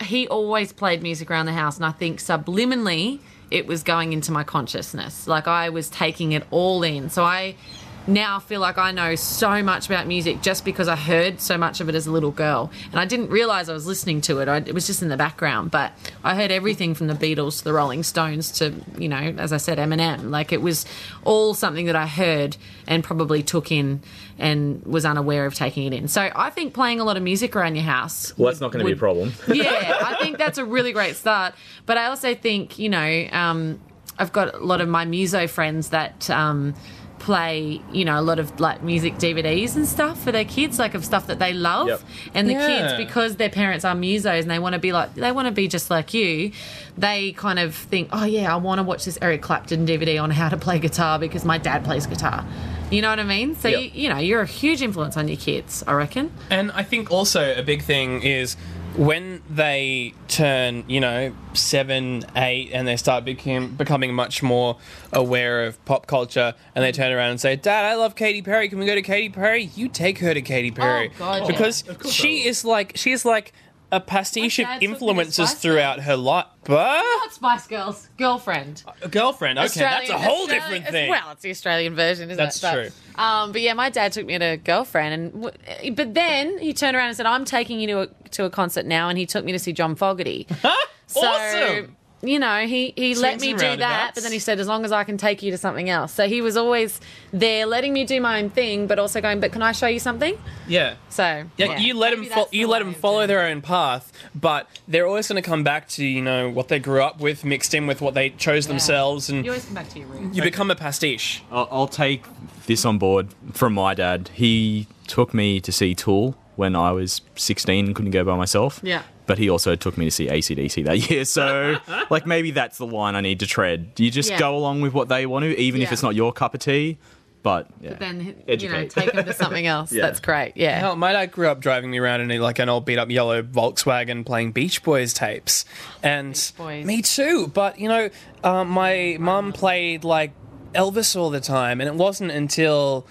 he always played music around the house, and I think subliminally it was going into my consciousness. Like I was taking it all in. So I now I feel like I know so much about music just because I heard so much of it as a little girl. And I didn't realize I was listening to it. I, it was just in the background. But I heard everything from the Beatles to the Rolling Stones to, you know, as I said, Eminem. Like it was all something that I heard and probably took in and was unaware of taking it in. So I think playing a lot of music around your house. Well, that's not going to be a problem. [laughs] yeah, I think that's a really great start. But I also think, you know, um, I've got a lot of my muso friends that um, play, you know, a lot of like music DVDs and stuff for their kids, like of stuff that they love. Yep. And the Yeah. kids, because their parents are musos and they want to be like, they want to be just like you, they kind of think, oh yeah, I want to watch this Eric Clapton DVD on how to play guitar because my dad plays guitar. You know what I mean? So, Yep. you, you know, you're a huge influence on your kids, I reckon. And I think also a big thing is when they turn, you know, seven, eight, and they start become, becoming much more aware of pop culture, and they turn around and say, "Dad, I love Katy Perry. Can we go to Katy Perry?" You take her to Katy Perry Oh, God, because I she is like she is like a pastiche of dad took me to influences throughout her life. But Not Spice Girls, girlfriend. a girlfriend, okay, that's a Australian- whole Australian- different thing. Well, it's the Australian version, isn't That's it? But, true. Um, but yeah, my dad took me to a girlfriend, and w- but then he turned around and said, "I'm taking you to a, to a concert now," and he took me to see John Fogerty. [laughs] So, awesome. You know, he, he let me and do that, but then he said, as long as I can take you to something else. So he was always there letting me do my own thing, but also going, but can I show you something? Yeah. So, Yeah, you let Maybe them fo- you let way them follow their own path, but they're always going to come back to you know what they grew up with, mixed in with what they chose themselves, and You always come back to your roots. you become a pastiche. I'll, I'll take this on board from my dad. He took me to see Tool when I was 16 and couldn't go by myself. Yeah. But he also took me to see ACDC that year. [laughs] So, like, maybe that's the line I need to tread. You just Yeah. go along with what they want to, even if it's not your cup of tea. But, yeah. But then, you know, take them to something else. [laughs] Yeah. That's great. Yeah. Hell, my dad grew up driving me around in a, like an old beat up yellow Volkswagen playing Beach Boys tapes, and Boys. me too. But you know, uh, my mum played like Elvis all the time, and it wasn't until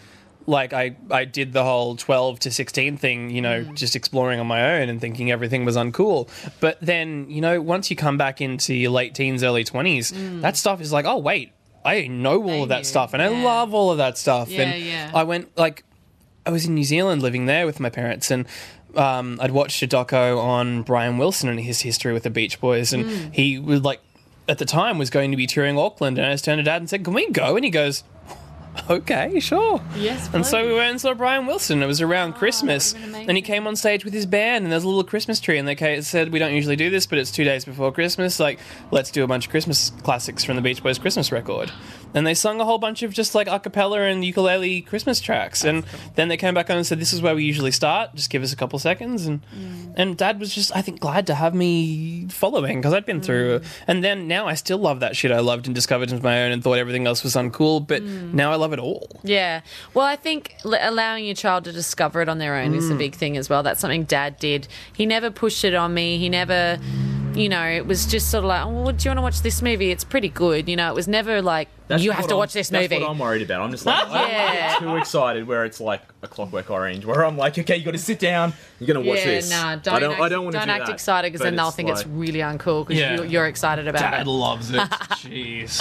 like I, I did the whole 12 to 16 thing, you know, Mm. just exploring on my own and thinking everything was uncool. But then, you know, once you come back into your late teens, early 20s, that stuff is like, oh, wait, I know all Mm. They of that knew, stuff and I love all of that stuff. Yeah, and yeah. I went, like, I was in New Zealand living there with my parents and um, I'd watched a doco on Brian Wilson and his history with the Beach Boys and Mm. he was like at the time was going to be touring Auckland, and I just turned to Dad and said, "Can we go?" And he goes. [laughs] Okay, sure. Yes, And so we went and saw Brian Wilson. It was around Christmas, been amazing. and he came on stage with his band, and there's a little Christmas tree. And they said, "We don't usually do this, but it's two days before Christmas. Like, let's do a bunch of Christmas classics from the Beach Boys Christmas record." And they sung a whole bunch of just like a cappella and ukulele Christmas tracks. and then they came back on and said, "This is where we usually start. Just give us a couple seconds." And Mm. and Dad was just, I think, glad to have me following because I'd been through. Mm. And then now I still love that shit I loved and discovered into my own and thought everything else was uncool. But Mm. now I love it all. Yeah. Well, I think l- allowing your child to discover it on their own Mm. is a big thing as well. That's something Dad did. He never pushed it on me. He never, you know, it was just sort of like, oh, do you want to watch this movie? It's pretty good. You know, it was never like, you have to I'm- watch this movie. That's what I'm worried about. I'm just like, [laughs] I don't Yeah. too excited where it's like a Clockwork Orange, where I'm like, okay, you got to sit down, you're gonna watch yeah, this. nah, don't I don't, act, I don't want to don't do act that. excited because then they'll think it's really uncool because Yeah. you're, you're excited about Dad it. loves it. [laughs] Jeez.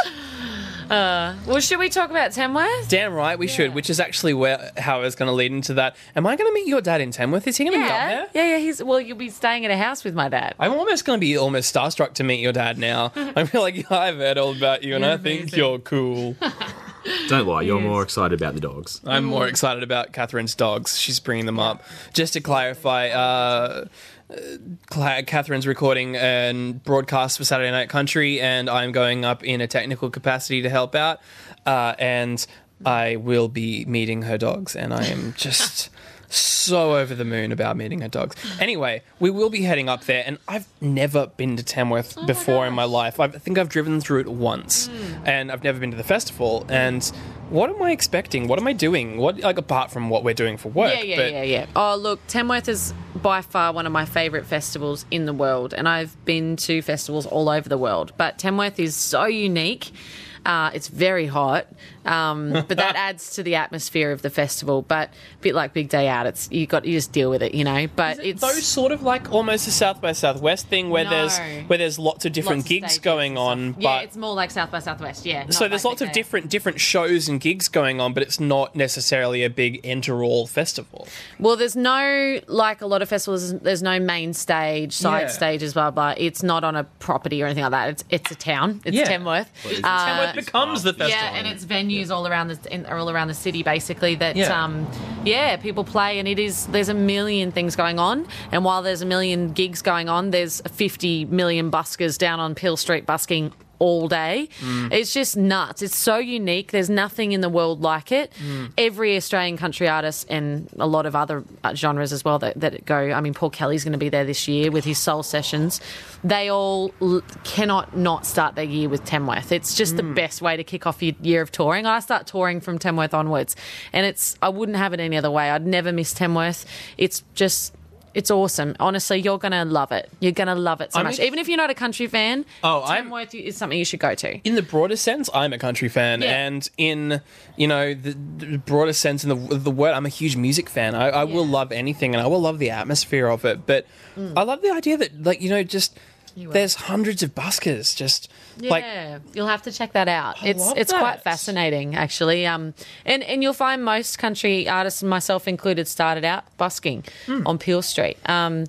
Well, should we talk about Tamworth? Damn right we should, which is actually where how I was going to lead into that. Am I going to meet your dad in Tamworth? Is he going to be up Yeah, there? yeah, yeah. He's well. You'll be staying at a house with my dad. I'm almost going to be almost starstruck to meet your dad now. [laughs] I feel like I've heard all about you, and You're I think amazing. you're cool. [laughs] Don't lie, you're Yes. more excited about the dogs. I'm more excited about Catherine's dogs. She's bringing them up. Just to clarify, uh, uh, Cla- Catherine's recording and broadcast for Saturday Night Country, and I'm going up in a technical capacity to help out. Uh, and I will be meeting her dogs, and I am just so over the moon about meeting her dogs. Anyway, we will be heading up there, and I've never been to Tamworth before in my life. I've- I think I've driven through it once, and I've never been to the festival. And what am I expecting? What am I doing? What like apart from what we're doing for work? Yeah, yeah, but yeah, yeah. Oh, look, Tamworth is by far one of my favourite festivals in the world, and I've been to festivals all over the world. But Tamworth is so unique. Uh, it's very hot, um, but that [laughs] adds to the atmosphere of the festival. But a bit like Big Day Out, it's you got you just deal with it, you know. But it's those sort of like almost a South by Southwest thing where No. there's where there's lots of different lots gigs stages going on, stuff. yeah, but it's more like South by Southwest. Yeah. so there's like lots Big of Day Out. different different shows and gigs going on, but it's not necessarily a big enter all festival. Well, there's no like a lot of festivals. There's no main stage, side Yeah. stages, blah blah. It's not on a property or anything like that. It's it's a town. It's Yeah. Tamworth. Uh, Tamworth becomes the festival. yeah, and it's venues all around the in, all around the city, basically. That Yeah. um, yeah, people play, and it is there's a million things going on. And while there's a million gigs going on, there's 50 million buskers down on Peel Street busking all day. Mm. It's just nuts. It's so unique. There's nothing in the world like it. Mm. Every Australian country artist and a lot of other genres as well that, that go. I mean, Paul Kelly's going to be there this year with his soul sessions. They all l- cannot not start their year with Tamworth. It's just Mm. the best way to kick off your year of touring. I start touring from Tamworth onwards, and it's I wouldn't have it any other way. I'd never miss Tamworth. It's just. It's awesome. Honestly, you're gonna love it. You're gonna love it so I'm much. ex- Even if you're not a country fan, Oh, I'm- Tamworth is something you should go to. in the broader sense, I'm a country fan, Yeah. and in you know the, the broader sense in the the word, I'm a huge music fan. I, I will Yeah. love anything, and I will love the atmosphere of it. But I love the idea that like you know just Mm. There's hundreds of buskers just like you'll have to check that out. I it's it's quite fascinating, actually. Um, and and you'll find most country artists, myself included, started out busking Hmm. on Peel Street. Um,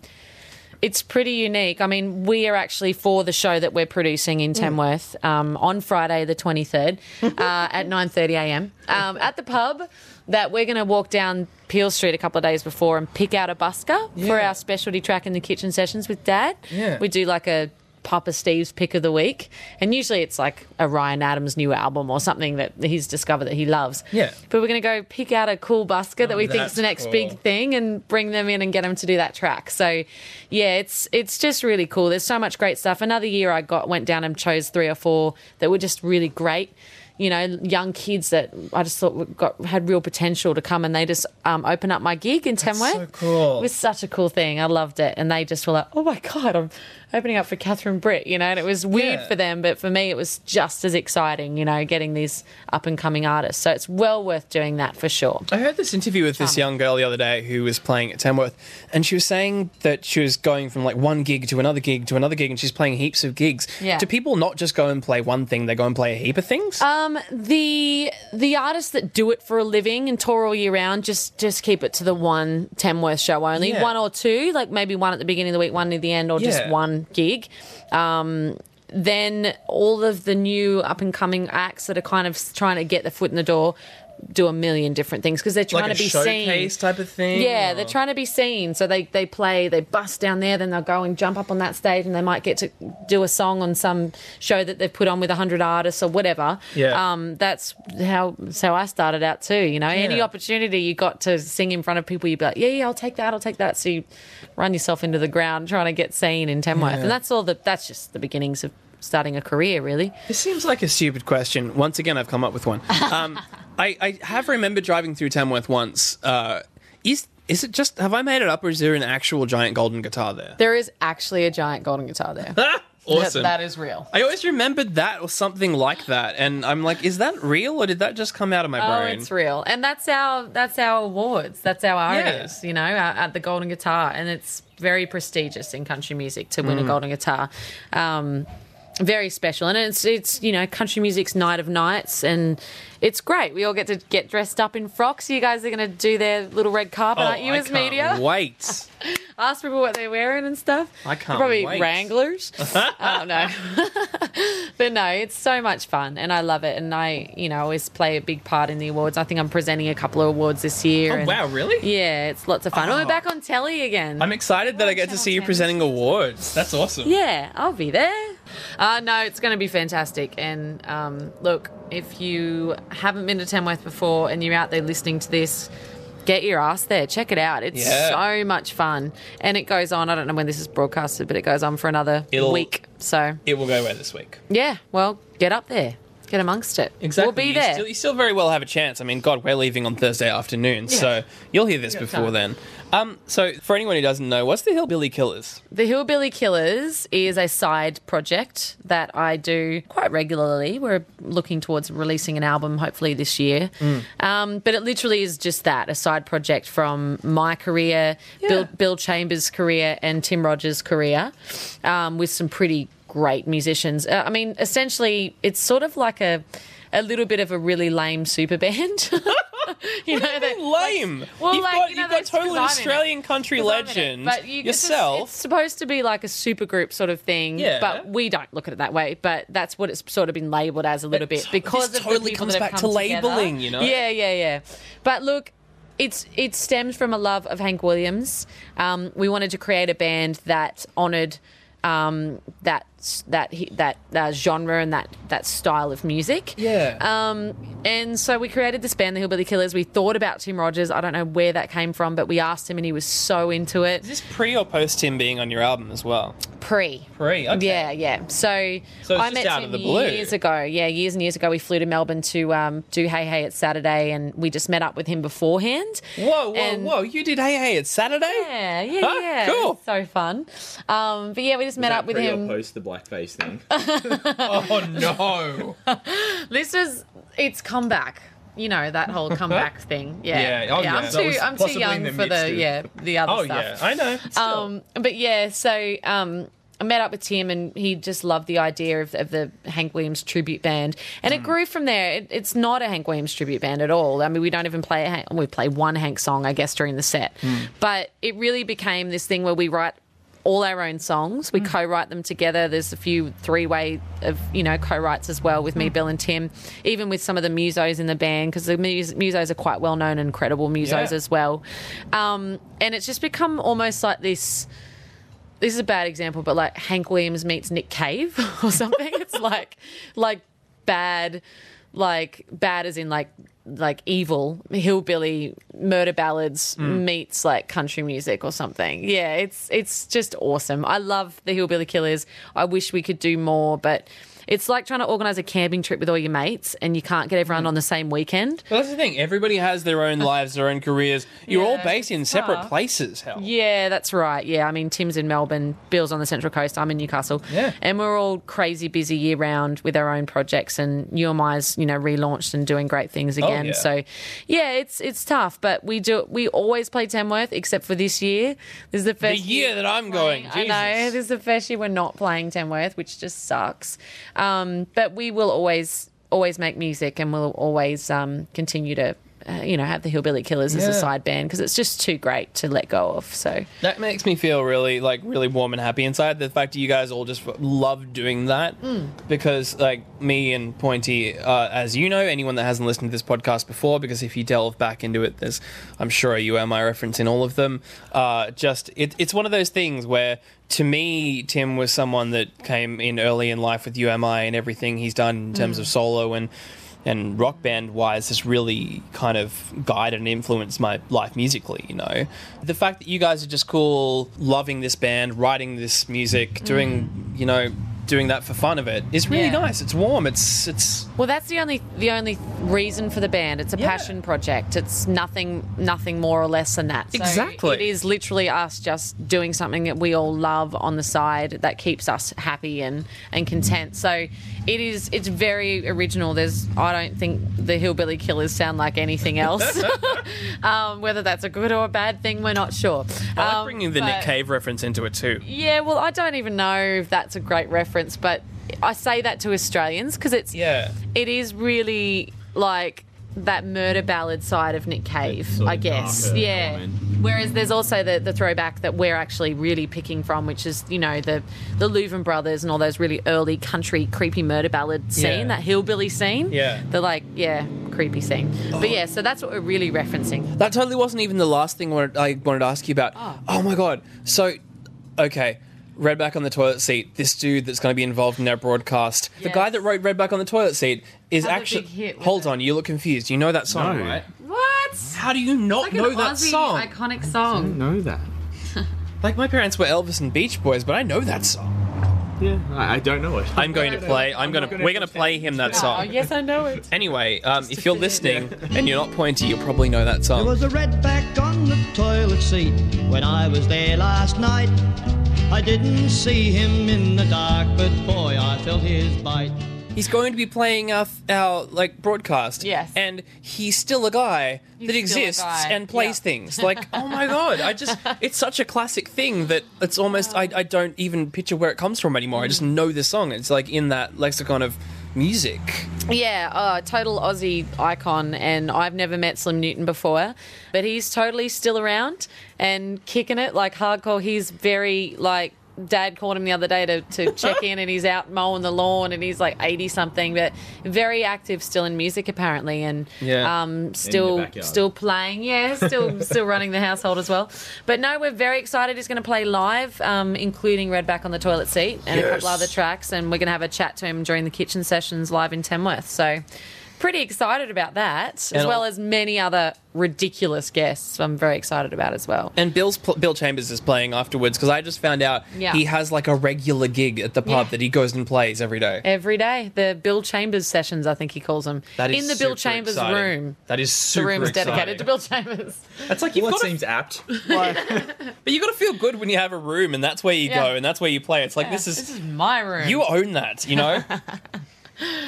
it's pretty unique. I mean, we are actually for the show that we're producing in Hmm. Tamworth um, on Friday the twenty third [laughs] uh, at nine thirty a.m. Um, at the pub. That we're going to walk down Peel Street a couple of days before and pick out a busker for our specialty track in the kitchen sessions with Dad. Yeah. We do like a Papa Steve's pick of the week, and usually it's like a Ryan Adams new album or something that he's discovered that he loves. Yeah. But we're going to go pick out a cool busker that we think is the next cool. big thing and bring them in and get them to do that track. So, yeah, it's it's just really cool. There's so much great stuff. Another year I got went down and chose three or four that were just really great. You know, young kids that I just thought got had real potential to come, and they just um, open up my gig in Tamworth. so cool. It was such a cool thing. I loved it, and they just were like, "Oh my god, I'm opening up for Catherine Britt," you know. And it was weird Yeah. for them, but for me, it was just as exciting. You know, getting these up and coming artists. So it's well worth doing that for sure. I heard this interview with this young girl the other day who was playing at Tamworth, and she was saying that she was going from like one gig to another gig to another gig, and she's playing heaps of gigs. Yeah. Do people not just go and play one thing; they go and play a heap of things? Um, the the artists that do it for a living and tour all year round just just keep it to the one Tamworth show only, Yeah. one or two, like maybe one at the beginning of the week, one near the end, or just Yeah. Gig. Um, then all of the new up and coming acts that are kind of trying to get the foot in the door do a million different things because they're trying like to be seen. type of thing. Yeah, or- they're trying to be seen. So they, they play, they bust down there, then they'll go and jump up on that stage and they might get to do a song on some show that they've put on with 100 artists or whatever. Yeah. Um, that's how how I started out too. You know, any opportunity you got to sing in front of people, you'd be like, yeah, yeah, I'll take that, I'll take that. So you run yourself into the ground trying to get seen in Tamworth. And that's all the, that's just the beginnings of starting a career, really. This seems like a stupid question. Once again, I've come up with one. Um, [laughs] I, I have remembered driving through Tamworth once. Uh, is is it just have I made it up, or is there an actual giant golden guitar there? There is actually a giant golden guitar there. [laughs] awesome. that is real. I always remembered that or something like that, and I'm like, is that real or did that just come out of my Oh, brain? it's real, and that's our that's our awards. That's our artists, you know, at, at the Golden Guitar, and it's very prestigious in country music to Mm. win a Golden Guitar. Um, very special, and it's it's you know country music's night of nights, and it's great. We all get to get dressed up in frocks. You guys are going to do their little red carpet, Oh, aren't you, I as can't media? Wait. [laughs] Ask people what they're wearing and stuff. I can't Probably wait. Wranglers. [laughs] oh no, [laughs] but no, it's so much fun, and I love it. And I, you know, always play a big part in the awards. I think I'm presenting a couple of awards this year. Oh, and- wow, really? Yeah, it's lots of fun. Oh. We're back on telly again. I'm excited that I get to see you presenting awards. That's awesome. yeah, I'll be there. Uh, no, it's going to be fantastic. And um, look, if you haven't been to Tamworth before and you're out there listening to this, get your ass there. Check it out. It's Yeah. so much fun. And it goes on. I don't know when this is broadcasted, but it goes on for another It'll- week. So, It will go away this week. yeah, well, get up there. Get amongst it. Exactly. We'll be You there. Still, you still very well have a chance. I mean, God, we're leaving on Thursday afternoon, so you'll hear this before time. then. Um, so, for anyone who doesn't know, what's the Hillbilly Killers? The Hillbilly Killers is a side project that I do quite regularly. We're looking towards releasing an album hopefully this year. Um, but it literally is just that a side project from my career, Bill, Bill Chambers' career, and Tim Rogers' career um, with some pretty great musicians. Uh, I mean, essentially, it's sort of like a. A little bit of a really lame super band. [laughs] you know, that, Lame. well, you've like, got, you know, you've got total 'cause I'm in it. Australian country 'Cause I'm in it. legend But you, it's just- yourself. It's, supposed to be like a super group sort of thing. Yeah. But we don't look at it that way. But that's what it's sort of been labelled as a little bit because this of totally comes back to labelling, you know? Yeah, yeah, yeah. But look. It's it stems from a love of Hank Williams. Um, we wanted to create a band that honoured um, that that he- that uh, genre and that that style of music. Yeah. Um, and so we created this band, the Hillbilly Killers. We thought about Tim Rogers. I don't know where that came from, but we asked him, and he was so into it. Is this pre or post him being on your album as well? Pre. Pre. Okay. Yeah, yeah. So, So I met out Tim of the blue. years ago. Yeah, years and years ago, we flew to Melbourne to um, do Hey Hey It's Saturday, and we just met up with him beforehand. Whoa, whoa, And- who You did Hey Hey, it's Saturday? Yeah, yeah, Huh? yeah. Cool. So fun. Um, but yeah, we just met up with pre him. post the blackface thing? [laughs] Oh, no. This was its comeback. You know that whole comeback thing. Yeah, Yeah, oh, yeah. I'm That too. was I'm too possibly young the for the mixtape. yeah the other stuff. oh, stuff. yeah. I know. Still. Um, but yeah, so um, I met up with Tim, and he just loved the idea of, of the Hank Williams tribute band, and it grew from there. It, it's not a Hank Williams tribute band at all. I mean, we don't even play. A Hank, we play one Hank song, I guess, during the set. Hmm. But it really became this thing where we write all our own songs. We Hmm. co-write them together. There's a few three-way of you know co-writes as well with me, Hmm. Bill, and Tim. Even with some of the musos in the band because the mus- musos are quite well known and credible musos Yeah. as well. Um, and it's just become almost like this this is a bad example, but like Hank Williams meets Nick Cave [laughs] or something. it's like like bad, like bad as in like like evil hillbilly murder ballads mm. meets like country music or something. Yeah, it's it's just awesome. I love the Hillbilly Killers. I wish we could do more, but it's like trying to organize a camping trip with all your mates and you can't get everyone on the same weekend. Well, that's the thing. Everybody has their own lives, their own careers. You're all based in separate tough. places. Hell. Yeah, that's right. Yeah, I mean, Tim's in Melbourne, Bill's on the Central Coast, I'm in Newcastle. Yeah. And we're all crazy busy year round with our own projects and You Am I's, you know, relaunched and doing great things again. Oh, yeah. So yeah, it's it's tough, but we do we always play Tamworth except for this year. This is the The first year that I'm going. I know. This is the first year we're not playing Tamworth, which just sucks. Um, but we will always always make music and we'll always um, continue to uh, you know, have the Hillbilly Killers as a Yeah. side band because it's just too great to let go of. So That makes me feel really like really warm and happy inside. The fact that you guys all just love doing that because like me and Pointy, uh, as you know, anyone that hasn't listened to this podcast before, because if you delve back into it, there's I'm sure a You Am I reference in all of them. Uh, just it, it's one of those things where. To me, Tim was someone that came in early in life with You Am I and everything he's done in terms of solo and and rock band wise has really kind of guided and influenced my life musically you know the fact that you guys are just cool loving this band writing this music mm-hmm. doing you know doing that for fun of it is really Yeah. nice it's warm it's it's Well, that's the only the only reason for the band. It's a Yeah. passion project. It's nothing nothing more or less than that. So Exactly. It is literally us just doing something that we all love on the side that keeps us happy and and content. So it is it's very original. There's I don't think the Hillbilly Killers sound like anything else. [laughs] [laughs] um, whether that's a good or a bad thing, we're not sure. I like Um, bringing the Nick Cave reference into it too Yeah, well, I don't even know if that's a great reference, but I say that to Australians because it's yeah it is really like that murder ballad side of Nick Cave, sort I guess. darker Yeah. element. Whereas there's also the, the throwback that we're actually really picking from, which is you know the the Louvin brothers and all those really early country creepy murder ballad scene, Yeah. that hillbilly scene. Yeah. The like yeah creepy scene. But yeah, so that's what we're really referencing. That totally wasn't even the last thing I wanted, I wanted to ask you about. Ah. Oh. my god! So, okay, Redback on the toilet seat. This dude that's going to be involved in our broadcast. The guy that wrote Redback on the toilet seat is Had a actually. big hit Hold it. on, you look confused. You know that song, No. right? What? How do you not know that song? iconic song. know that. [laughs] Like my parents were Elvis and Beach Boys, but I know that song. Yeah, I, I don't know it. I'm going [laughs] to play. I'm going to. We're going to play him that song. Oh yes, I know it. Anyway, um, if you're listening and you're not pointy, you'll probably know that song. There was a redback on the toilet seat when I was there last night. I didn't see him in the dark, but boy, I felt his bite. He's going to be playing our, our like broadcast. Yes. And he's still a guy He's that still a exists guy, and plays yeah. things. Like, [laughs] oh my god, I just it's such a classic thing that it's almost I, I don't even picture where it comes from anymore. I just Mm. know the song. It's like in that lexicon of music. Yeah, uh, total Aussie icon, and I've never met Slim Newton before, but he's totally still around and kicking it like hardcore. He's very like. Dad called him the other day to, to [laughs] check in, and he's out mowing the lawn, and he's like eighty something, but very active still in music apparently, and Yeah. um, still still playing. Yeah, still [laughs] still running the household as well. But no, we're very excited. He's going to play live, um, including Redback on the toilet seat and a couple other tracks, and we're going to have a chat to him during the kitchen sessions live in Tamworth. So pretty excited about that, as And well I'll- as many other ridiculous guests. I'm very excited about as well. And Bill's pl- Bill Chambers is playing afterwards because I just found out Yeah. he has like a regular gig at the pub Yeah. that he goes and plays every day. Every day, the Bill Chambers sessions, I think he calls them, That is in the Bill Chambers exciting. room. That is super. The super room's exciting. dedicated to Bill Chambers. That's like you've Well, got that to seems apt. [laughs] But you got to feel good when you have a room and that's where you Yeah. go and that's where you play. It's like this is this is my room. you own that, you know. [laughs]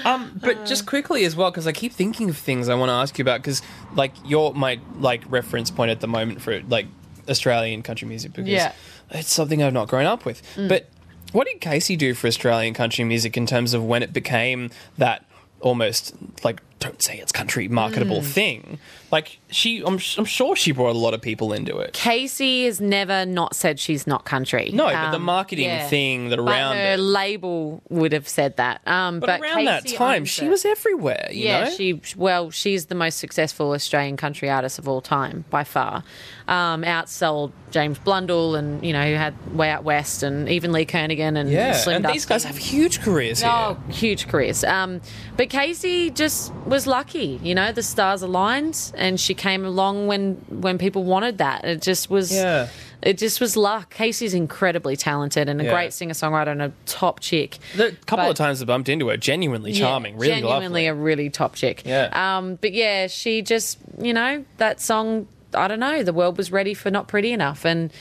um, but just quickly as well, because I keep thinking of things I want to ask you about. Because like you're my like reference point at the moment for like Australian country music because Yeah. it's something I've not grown up with. But what did Kasey do for Australian country music in terms of when it became that almost like don't say it's country marketable thing? Like she, I'm, I'm sure she brought a lot of people into it. Kasey has never not said she's not country. No, but the Um, marketing yeah. thing that But around her it. label would have said that. Um, But, but, around that time, she it. was everywhere. You yeah, know? she well, she's the most successful Australian country artist of all time by far. Um, outsold James Blundell, and you know who had Way Out West, and even Lee Kernaghan and Yeah, Slim and these guys have huge careers here. Oh, huge careers. Um, but Kasey just was lucky, you know. The stars aligned, and she came along when when people wanted that. It just was. Yeah. It just was luck. Kasey's incredibly talented and a Yeah. great singer songwriter and a top chick. The couple But- of times I bumped into her, genuinely Yeah, charming, really genuinely lovely. a really top chick. Yeah. Um, but yeah, she just you know that song. I don't know. The world was ready for not pretty enough, and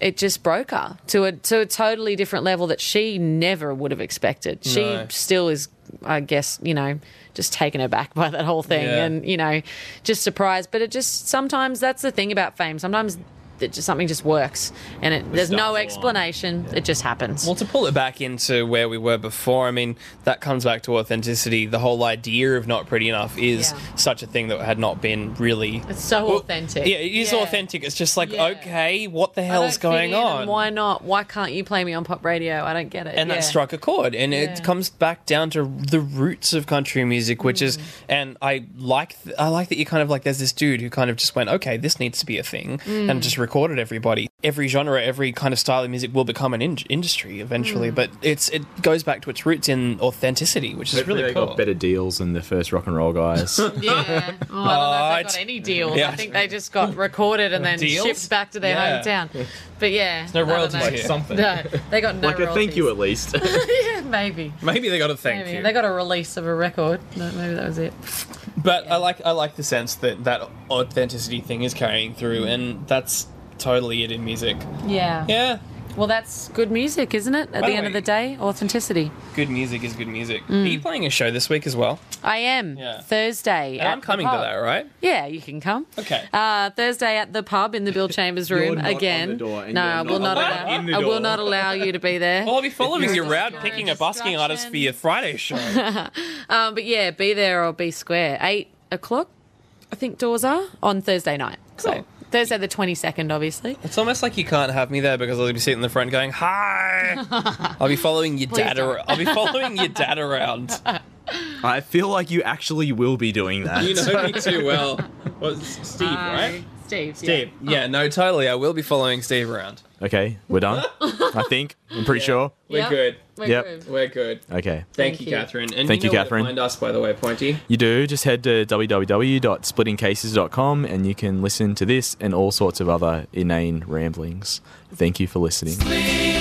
it just broke her to a to a totally different level that she never would have expected. She No. still is, I guess, you know, just taken aback [laughs] by that whole thing, Yeah. and you know, just surprised. But it just sometimes that's the thing about fame. Sometimes. That just, something just works, and it, there's no align. explanation. It just happens. Well, to pull it back into where we were before, I mean, that comes back to authenticity. The whole idea of not pretty enough is Yeah. such a thing that had not been really. it's so Well, authentic. Yeah, it is Yeah. authentic. It's just like, Yeah. okay, what the hell's going on? why not? Why can't you play me on pop radio? I don't get it. and yeah. that struck a chord and Yeah. it comes back down to the roots of country music which is Mm. and i like th- i like that you kind of like there's this dude who kind of just went okay this needs to be a thing Mm. and just recorded everybody every genre every kind of style of music will become an in- industry eventually Mm. but it's it goes back to its roots in authenticity which is Hopefully really they cool got better deals than the first rock and roll guys. [laughs] Yeah. Oh, I don't know if they Alright. got any deals. Yeah. I think they just got recorded and then Deals? shipped back to their Yeah. hometown. But yeah. no royalties know. here. Something. No, they got no like a thank you at least. [laughs] yeah, maybe. maybe they got a thank Maybe. you They got a release of a record. No, maybe that was it. But I like I like the sense that that authenticity thing is carrying through, and that's totally it in music. Yeah. Yeah, Well, that's good music, isn't it? At By the the end way- of the day, authenticity. good music is good music. Mm. Are you playing a show this week as well? I am Yeah. Thursday. And at I'm the coming to that, right? Yeah, you can come. Okay. Uh, Thursday at the pub in the Bill [laughs] Chambers room not on again. the door and no, you're I will not not allow. I will not allow you to be there. [laughs] Well, I'll be following If you you're around, a picking up busking artists for your Friday show. [laughs] Um, but yeah, be there or be square. Eight o'clock, I think doors are on Thursday night. So Cool. Thursday the twenty second, obviously. it's almost like you can't have me there because I'll be sitting in the front going, "Hi." [laughs] I'll be following your Please dad. don't. Ar- I'll be following your dad around. [laughs] I feel like you actually will be doing that. You know me too well. [laughs] Well, Steve, right? Steve. Steve. Yeah, oh. no, totally. I will be following Steve around. Okay, we're done. [laughs] I think. I'm pretty sure. We're Yep. good. We're Yep. good. We're good. Okay. Thank, Thank you, you. Catherine. And Thank you, you, know where to Catherine. Find us, by the way, Pointy. You do just head to www.splittingcases.com and you can listen to this and all sorts of other inane ramblings. Thank you for listening. Splitting